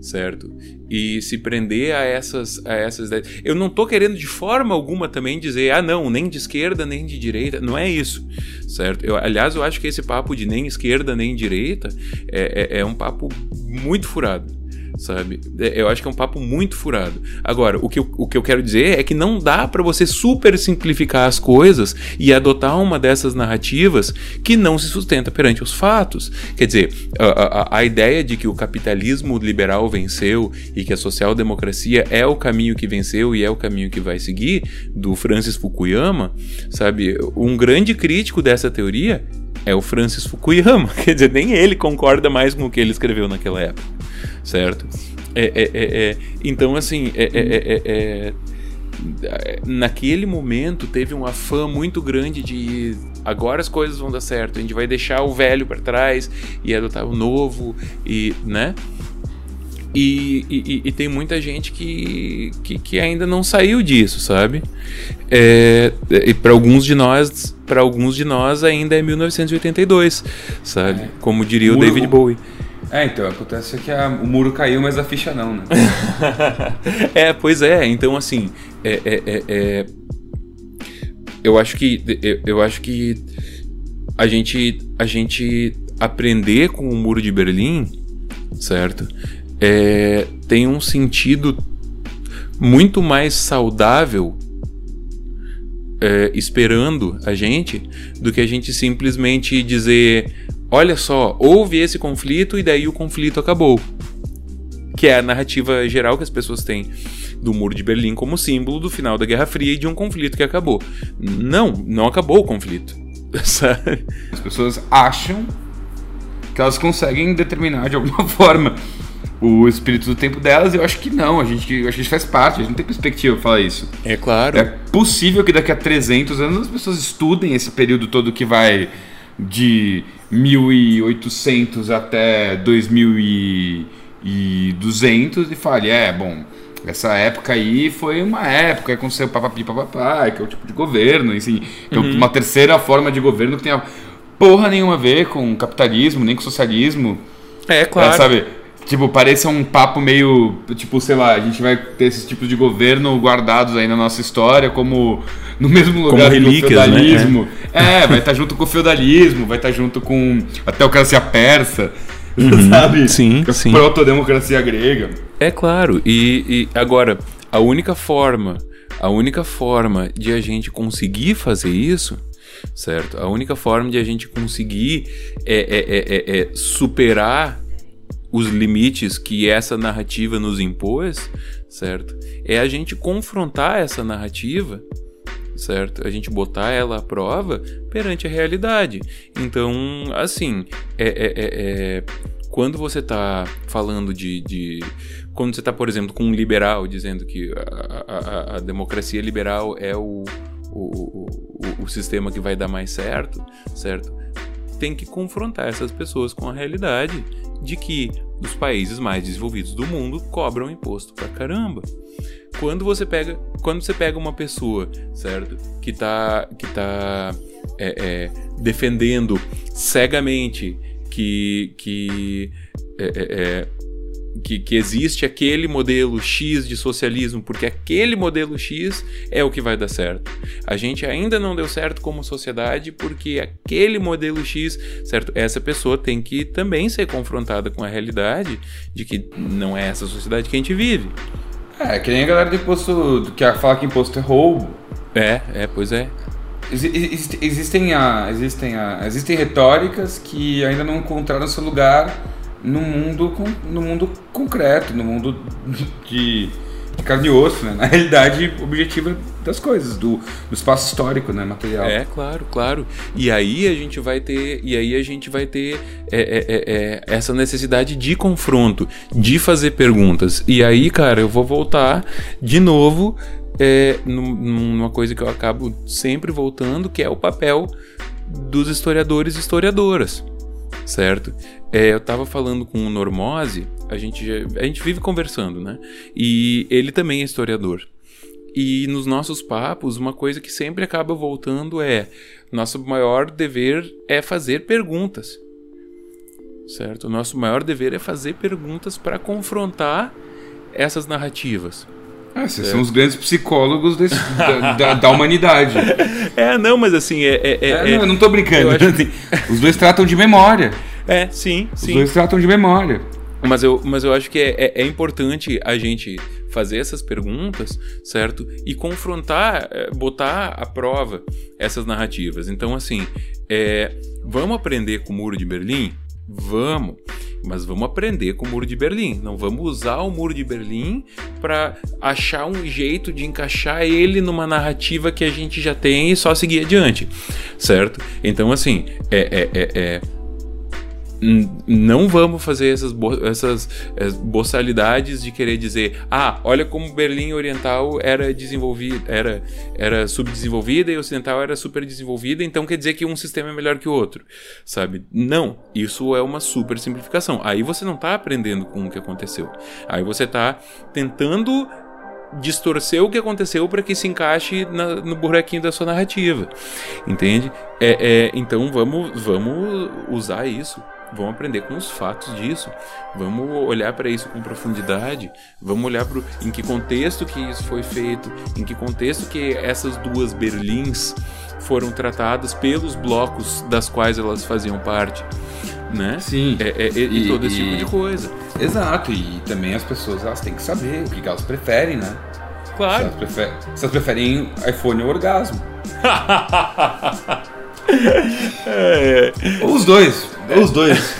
certo? E se prender a essas, a essas ideias. Eu não estou querendo de forma alguma também dizer, ah, não, nem de esquerda nem de direita. Não é isso, certo? Eu, aliás, eu acho que esse papo de nem esquerda nem direita é, é, é um papo muito furado sabe? É, eu acho que é um papo muito furado. Agora, o que eu, o que eu quero dizer é que não dá para você super simplificar as coisas e adotar uma dessas narrativas que não se sustenta perante os fatos. Quer dizer, a, a, a ideia de que o capitalismo liberal venceu e que a social-democracia é o caminho que venceu e é o caminho que vai seguir, do Francis Fukuyama, sabe? Um grande crítico dessa teoria é o Francis Fukuyama. Quer dizer, nem ele concorda mais com o que ele escreveu naquela época certo? É, é, é, é então, assim, é, naquele momento teve um afã muito grande de agora as coisas vão dar certo, a gente vai deixar o velho para trás e adotar o novo, e, né? E, e, e, tem muita gente que, que, que, ainda não saiu disso, sabe? É, e para alguns de nós, para alguns de nós ainda é 1982, sabe? Como diria o, o David Bowie. É, então, acontece que a, o muro caiu, mas a ficha não, né? é, pois é. Então, assim, é, é, é, é eu acho que eu, eu acho que a gente a gente aprender com o muro de Berlim, certo? É, tem um sentido muito mais saudável é, esperando a gente do que a gente simplesmente dizer: olha só, houve esse conflito e daí o conflito acabou. Que é a narrativa geral que as pessoas têm do Muro de Berlim como símbolo do final da Guerra Fria e de um conflito que acabou. Não, não acabou o conflito. Sabe? As pessoas acham que elas conseguem determinar de alguma forma o espírito do tempo delas, eu acho que não, a gente, a gente faz parte, a gente não tem perspectiva pra falar isso. É claro. É possível que daqui a 300 anos as pessoas estudem esse período todo que vai de 1800 até 2200 e fale, é, bom, essa época aí foi uma época com seu papapi papapá, que é o tipo de governo, assim, que é uhum. uma terceira forma de governo que tem porra nenhuma a ver com capitalismo, nem com socialismo. É, claro. É, sabe? Tipo, parece um papo meio. Tipo, sei lá, a gente vai ter esses tipos de governo guardados aí na nossa história, como no mesmo lugar como relíquias, o feudalismo. Né? É, vai estar tá junto com o feudalismo, vai estar tá junto com a teocracia persa. Uhum, sabe? Sim, a sim. Protodemocracia grega. É claro. E, e agora, a única forma, a única forma de a gente conseguir fazer isso certo? A única forma de a gente conseguir é, é, é, é, superar os limites que essa narrativa nos impôs, certo? É a gente confrontar essa narrativa, certo? A gente botar ela à prova perante a realidade. Então, assim, é, é, é, é quando você está falando de, de, Quando você está, por exemplo, com um liberal dizendo que a, a, a democracia liberal é o, o, o, o sistema que vai dar mais certo, certo? Tem que confrontar essas pessoas com a realidade de que os países mais desenvolvidos do mundo cobram imposto pra caramba. Quando você pega, quando você pega uma pessoa, certo, que tá, que tá é, é, defendendo cegamente que, que é, é, é que, que, existe aquele modelo X de socialismo, porque aquele modelo X é o que vai dar certo. A gente ainda não deu certo como sociedade porque aquele modelo X, certo? Essa pessoa tem que também ser confrontada com a realidade de que não é essa sociedade que a gente vive. É, que nem a galera do imposto que fala que imposto é roubo. É, é, pois é. existem, a, existem, a, existem retóricas que ainda não encontraram seu lugar no mundo, no mundo concreto, no mundo de, de carne e osso, né? na realidade objetiva das coisas, do, do, espaço histórico, né, material. É, claro, claro. E aí a gente vai ter, e aí a gente vai ter é, é, é, é, essa necessidade de confronto, de fazer perguntas. E aí, cara, eu vou voltar de novo é, numa coisa que eu acabo sempre voltando, que é o papel dos historiadores e historiadoras certo? É, eu estava falando com o Normose, a gente, a gente vive conversando, né? E ele também é historiador. E nos nossos papos, uma coisa que sempre acaba voltando é: nosso maior dever é fazer perguntas. Certo? Nosso maior dever é fazer perguntas para confrontar essas narrativas. Ah, vocês é. são os grandes psicólogos desse, da, da, da, humanidade. É, não, mas assim, é. é, é, é não, eu não tô brincando. Os dois tratam de memória. É, sim, os sim. Os dois tratam de memória. Mas eu, mas eu acho que é, é, é importante a gente fazer essas perguntas, certo? E confrontar, é, botar à prova essas narrativas. Então, assim, é, vamos aprender com o Muro de Berlim? Vamos, mas vamos aprender com o Muro de Berlim. Não vamos usar o Muro de Berlim para achar um jeito de encaixar ele numa narrativa que a gente já tem e só seguir adiante, certo? Então, assim, é, é, é, é não vamos fazer essas, bo essas é, boçalidades de querer dizer, ah, olha como Berlim Oriental era desenvolvida, era, era subdesenvolvida e Ocidental era super desenvolvida, então quer dizer que um sistema é melhor que o outro, sabe? Não, isso é uma super simplificação. Aí você não está aprendendo com o que aconteceu. Aí você está tentando distorcer o que aconteceu para que se encaixe na, no buraquinho da sua narrativa, entende? É, é, então vamos, vamos usar isso, vamos aprender com os fatos disso, vamos olhar para isso com profundidade, vamos olhar para em que contexto que isso foi feito, em que contexto que essas duas Berlins foram tratadas pelos blocos das quais elas faziam parte né? Sim. É, é, é, e, e, todo esse tipo de coisa. Exato, e também as pessoas elas têm que saber o que elas preferem, né? Claro. Se elas, preferem, se elas preferem iPhone ou orgasmo. é. Ou os dois. Ou os dois.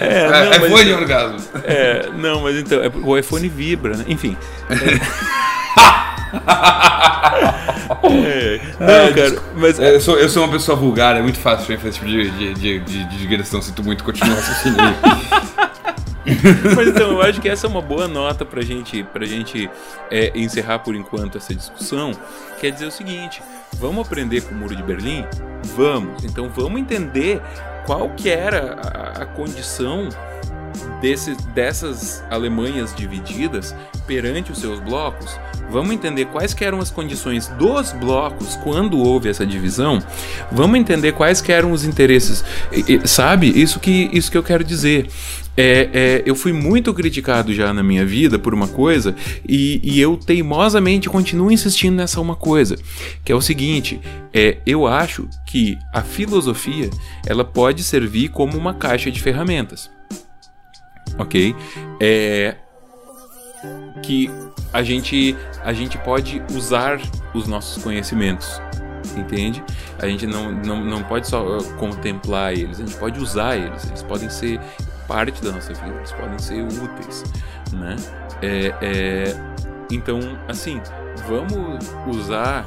É, não, iPhone ou orgasmo. É, não, mas então, o iPhone vibra, né? Enfim. É. Não, é, cara, mas. É, eu sou, eu sou uma pessoa vulgar, é muito fácil pra mim fazer esse tipo de, de, de, de, de digressão, sinto muito continuar raciocinando. Mas então, eu acho que essa é uma boa nota pra gente, pra gente é, encerrar por enquanto essa discussão. Quer dizer o seguinte: vamos aprender com o Muro de Berlim? Vamos. Então vamos entender qual que era a, a condição desse, dessas Alemanhas divididas perante os seus blocos Vamos entender quais eram as condições dos blocos quando houve essa divisão. Vamos entender quais eram os interesses. E, e, sabe? Isso que, isso que eu quero dizer. É, é, eu fui muito criticado já na minha vida por uma coisa e, e, eu teimosamente continuo insistindo nessa uma coisa, que é o seguinte: é, eu acho que a filosofia ela pode servir como uma caixa de ferramentas, ok? É, que a gente, a gente pode usar os nossos conhecimentos, entende? A gente não, não, não pode só uh, contemplar eles, a gente pode usar eles, eles podem ser parte da nossa vida, eles podem ser úteis, né? É, é, então, assim, vamos usar,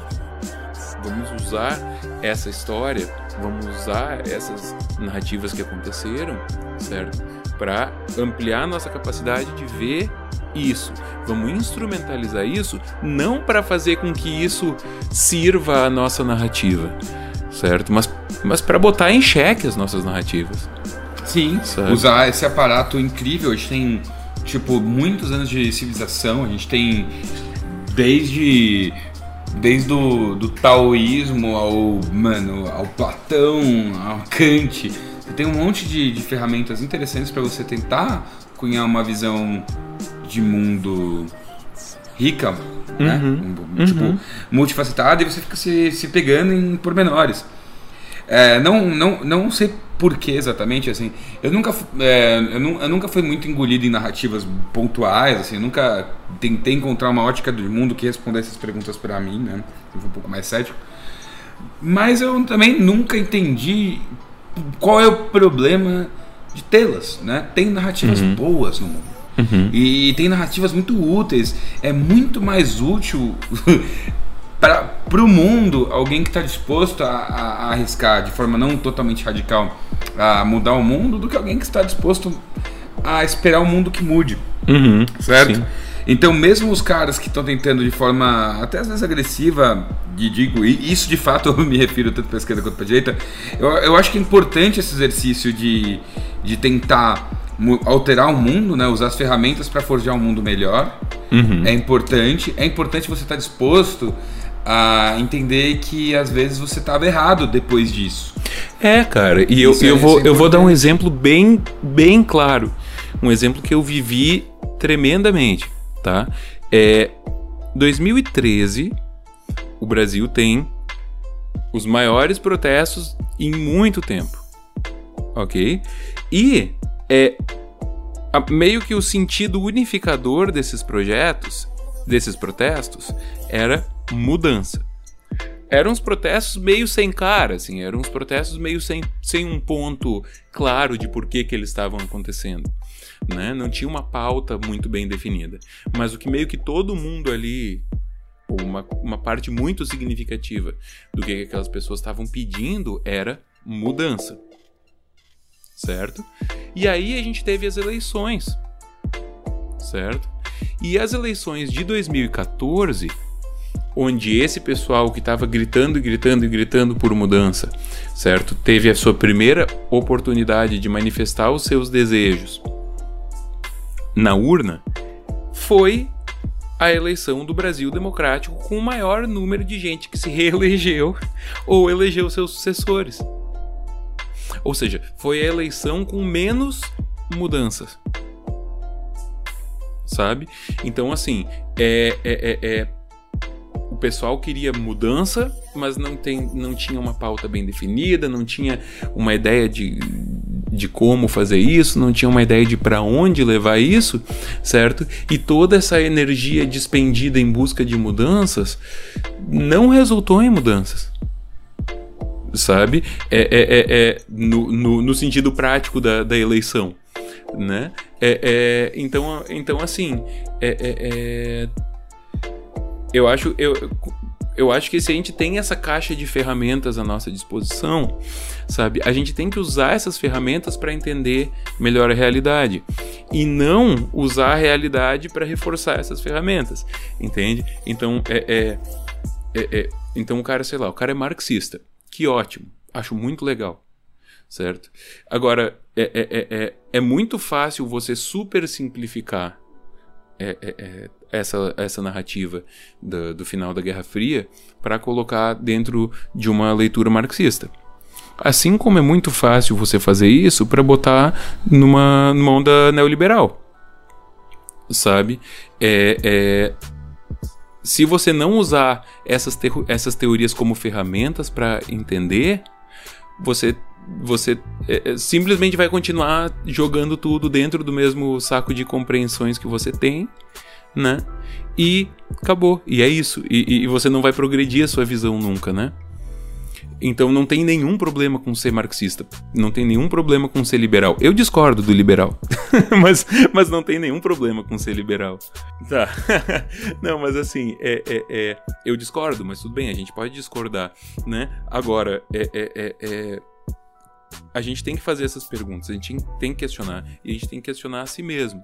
vamos usar essa história, vamos usar essas narrativas que aconteceram, certo? Para ampliar nossa capacidade de ver isso. Vamos instrumentalizar isso não para fazer com que isso sirva a nossa narrativa, certo? Mas, mas para botar em xeque as nossas narrativas. Sim, certo? usar esse aparato incrível. A gente tem, tipo, muitos anos de civilização, a gente tem desde desde o do taoísmo ao, mano, ao Platão, ao Kant. Tem um monte de, de ferramentas interessantes para você tentar cunhar uma visão de mundo rica, né? uhum. né? Tipo, uhum. multifacetada e você fica se, se pegando em pormenores. É, não, não, não sei por que exatamente, assim, eu nunca, é, eu, eu, nunca fui muito engolido em narrativas pontuais, assim, eu nunca tentei encontrar uma ótica do mundo que respondesse essas perguntas para mim, né, eu fui um pouco mais cético, mas eu também nunca entendi qual é o problema de tê-las, né, tem narrativas uhum. boas no mundo, Uhum. E tem narrativas muito úteis. É muito mais útil para o mundo alguém que está disposto a, a, a, arriscar de forma não totalmente radical a mudar o mundo do que alguém que está disposto a esperar o mundo que mude. Uhum. Certo? Sim. Então, mesmo os caras que estão tentando de forma até às vezes agressiva, de, digo, e isso de fato eu me refiro tanto para a esquerda quanto para direita, eu, eu acho que é importante esse exercício de, de tentar alterar o mundo, né? Usar as ferramentas para forjar um mundo melhor. Uhum. É importante. É importante você estar tá disposto a entender que às vezes você estava errado depois disso. É, cara. E eu, eu, é, vou, é eu vou dar um exemplo bem, bem claro. Um exemplo que eu vivi tremendamente, tá? É 2013, o Brasil tem os maiores protestos em muito tempo, ok? E é meio que o sentido unificador desses projetos, desses protestos, era mudança. Eram uns protestos meio sem cara, assim, eram uns protestos meio sem, sem um ponto claro de por que, que eles estavam acontecendo. Né? Não tinha uma pauta muito bem definida. Mas o que meio que todo mundo ali, ou uma, uma parte muito significativa do que aquelas pessoas estavam pedindo era mudança certo? E aí a gente teve as eleições, certo? E as eleições de 2014, onde esse pessoal que estava gritando, gritando e gritando por mudança, certo? Teve a sua primeira oportunidade de manifestar os seus desejos na urna, foi a eleição do Brasil Democrático com o maior número de gente que se reelegeu ou elegeu seus sucessores. Ou seja, foi a eleição com menos mudanças. Sabe? Então, assim, é, é, é, é o pessoal queria mudança, mas não, tem, não tinha uma pauta bem definida, não tinha uma ideia de, de como fazer isso, não tinha uma ideia de para onde levar isso, certo? E toda essa energia despendida em busca de mudanças não resultou em mudanças. Sabe? É, é, é, é no, no, no, sentido prático da, da eleição. Né? É, é, então, então, assim, é, é, é eu acho, eu, eu acho que se a gente tem essa caixa de ferramentas à nossa disposição, sabe, a gente tem que usar essas ferramentas para entender melhor a realidade e não usar a realidade para reforçar essas ferramentas, entende? Então é, é, é, é, então o cara, sei lá, o cara é marxista, que ótimo, acho muito legal, certo? Agora é, é, é, é, é muito fácil você super simplificar é, é, é, essa, essa narrativa do, final da Guerra Fria para colocar dentro de uma leitura marxista. Assim como é muito fácil você fazer isso para botar numa, numa onda neoliberal. Sabe? É, é, se você não usar essas, te essas teorias como ferramentas para entender, você você é, é, simplesmente vai continuar jogando tudo dentro do mesmo saco de compreensões que você tem né? E acabou. E é isso. E, e, você não vai progredir a sua visão nunca, né? Então não tem nenhum problema com ser marxista. Não tem nenhum problema com ser liberal. Eu discordo do liberal. mas, mas não tem nenhum problema com ser liberal. Tá. não, mas assim, é, é, é, eu discordo, mas tudo bem, a gente pode discordar, né? Agora, é, é, é, é a gente tem que fazer essas perguntas, a gente tem que questionar e a gente tem que questionar a si mesmo,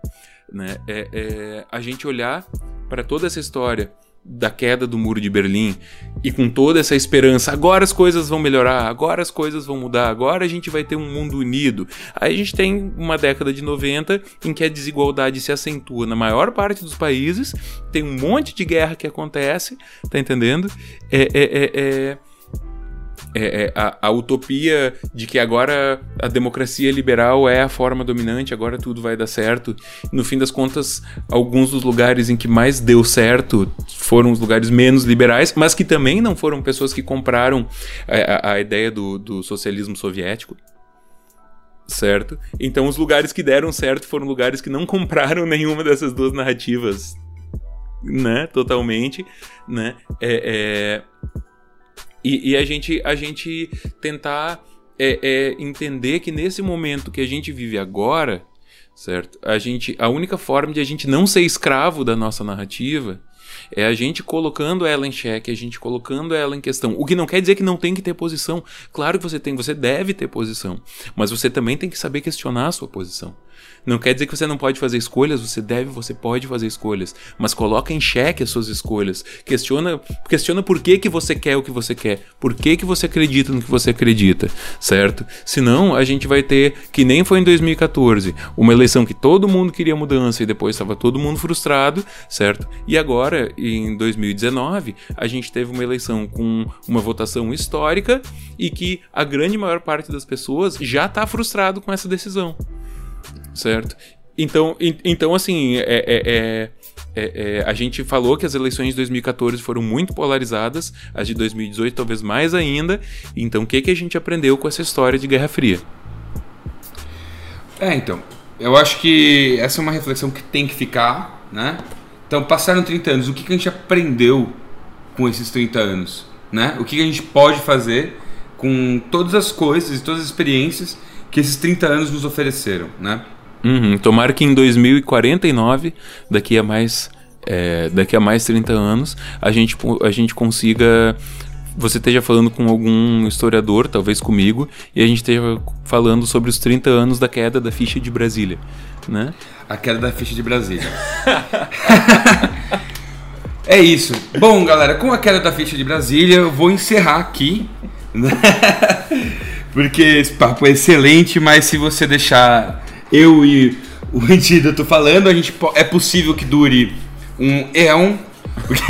né? É, é a gente olhar para toda essa história da queda do muro de Berlim e com toda essa esperança, agora as coisas vão melhorar, agora as coisas vão mudar, agora a gente vai ter um mundo unido. Aí a gente tem uma década de 90 em que a desigualdade se acentua na maior parte dos países, tem um monte de guerra que acontece, tá entendendo? é, é, é, é é, é, a, a, utopia de que agora a democracia liberal é a forma dominante, agora tudo vai dar certo. No fim das contas, alguns dos lugares em que mais deu certo foram os lugares menos liberais, mas que também não foram pessoas que compraram a, a, a ideia do, do socialismo soviético certo? Então os lugares que deram certo foram lugares que não compraram nenhuma dessas duas narrativas, né? Totalmente, né? É, é... E, e a, gente, a gente tentar é, é, entender que nesse momento que a gente vive agora, certo? A gente, a única forma de a gente não ser escravo da nossa narrativa é a gente colocando ela em xeque, a gente colocando ela em questão. O que não quer dizer que não tem que ter posição. Claro que você tem, você deve ter posição, mas você também tem que saber questionar a sua posição. Não quer dizer que você não pode fazer escolhas, você deve, você pode fazer escolhas, mas coloca em xeque as suas escolhas. Questiona, questiona por que, que você quer o que você quer, por que, que você acredita no que você acredita, certo? Senão a gente vai ter, que nem foi em 2014, uma eleição que todo mundo queria mudança e depois estava todo mundo frustrado, certo? E agora, em 2019, a gente teve uma eleição com uma votação histórica e que a grande maior parte das pessoas já está frustrado com essa decisão certo? Então, então assim, é, é, é, é, a gente falou que as eleições de 2014 foram muito polarizadas, as de 2018 talvez mais ainda. Então, o que, que a gente aprendeu com essa história de Guerra Fria? É, então, eu acho que essa é uma reflexão que tem que ficar, né? Então, passaram 30 anos, o que, que a gente aprendeu com esses 30 anos? Né? O que, que a gente pode fazer com todas as coisas e todas as experiências que esses 30 anos nos ofereceram, né? Uhum, tomara que em 2049, daqui a mais é, daqui a mais 30 anos, a gente, a gente consiga. Você esteja falando com algum historiador, talvez comigo, e a gente esteja falando sobre os 30 anos da queda da ficha de Brasília, né? A queda da ficha de Brasília. é isso. Bom, galera, com a queda da ficha de Brasília, eu vou encerrar aqui. Porque esse papo é excelente, mas se você deixar eu e o antídoto falando, a gente é possível que dure um Eon. Porque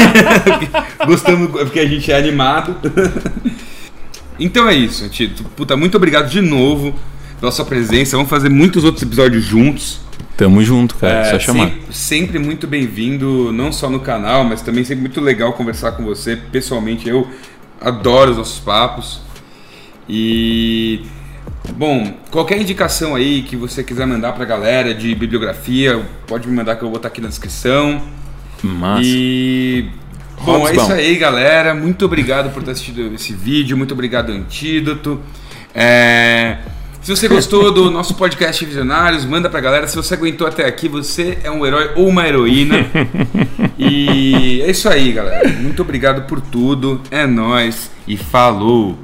gostamos, porque a gente é animado. Então é isso, Tito. Puta, muito obrigado de novo pela sua presença. Vamos fazer muitos outros episódios juntos. Tamo junto, cara. É, só chamar. Sempre, sempre muito bem-vindo, não só no canal, mas também sempre muito legal conversar com você. Pessoalmente, eu adoro os nossos papos. E. Bom, qualquer indicação aí que você quiser mandar pra galera de bibliografia, pode me mandar que eu vou botar aqui na descrição. Massa. E. Bom, é isso aí, galera. Muito obrigado por ter assistido esse vídeo. Muito obrigado, Antídoto. É. Se você gostou do nosso podcast Visionários, manda pra galera. Se você aguentou até aqui, você é um herói ou uma heroína. e é isso aí, galera. Muito obrigado por tudo. É nós e falou.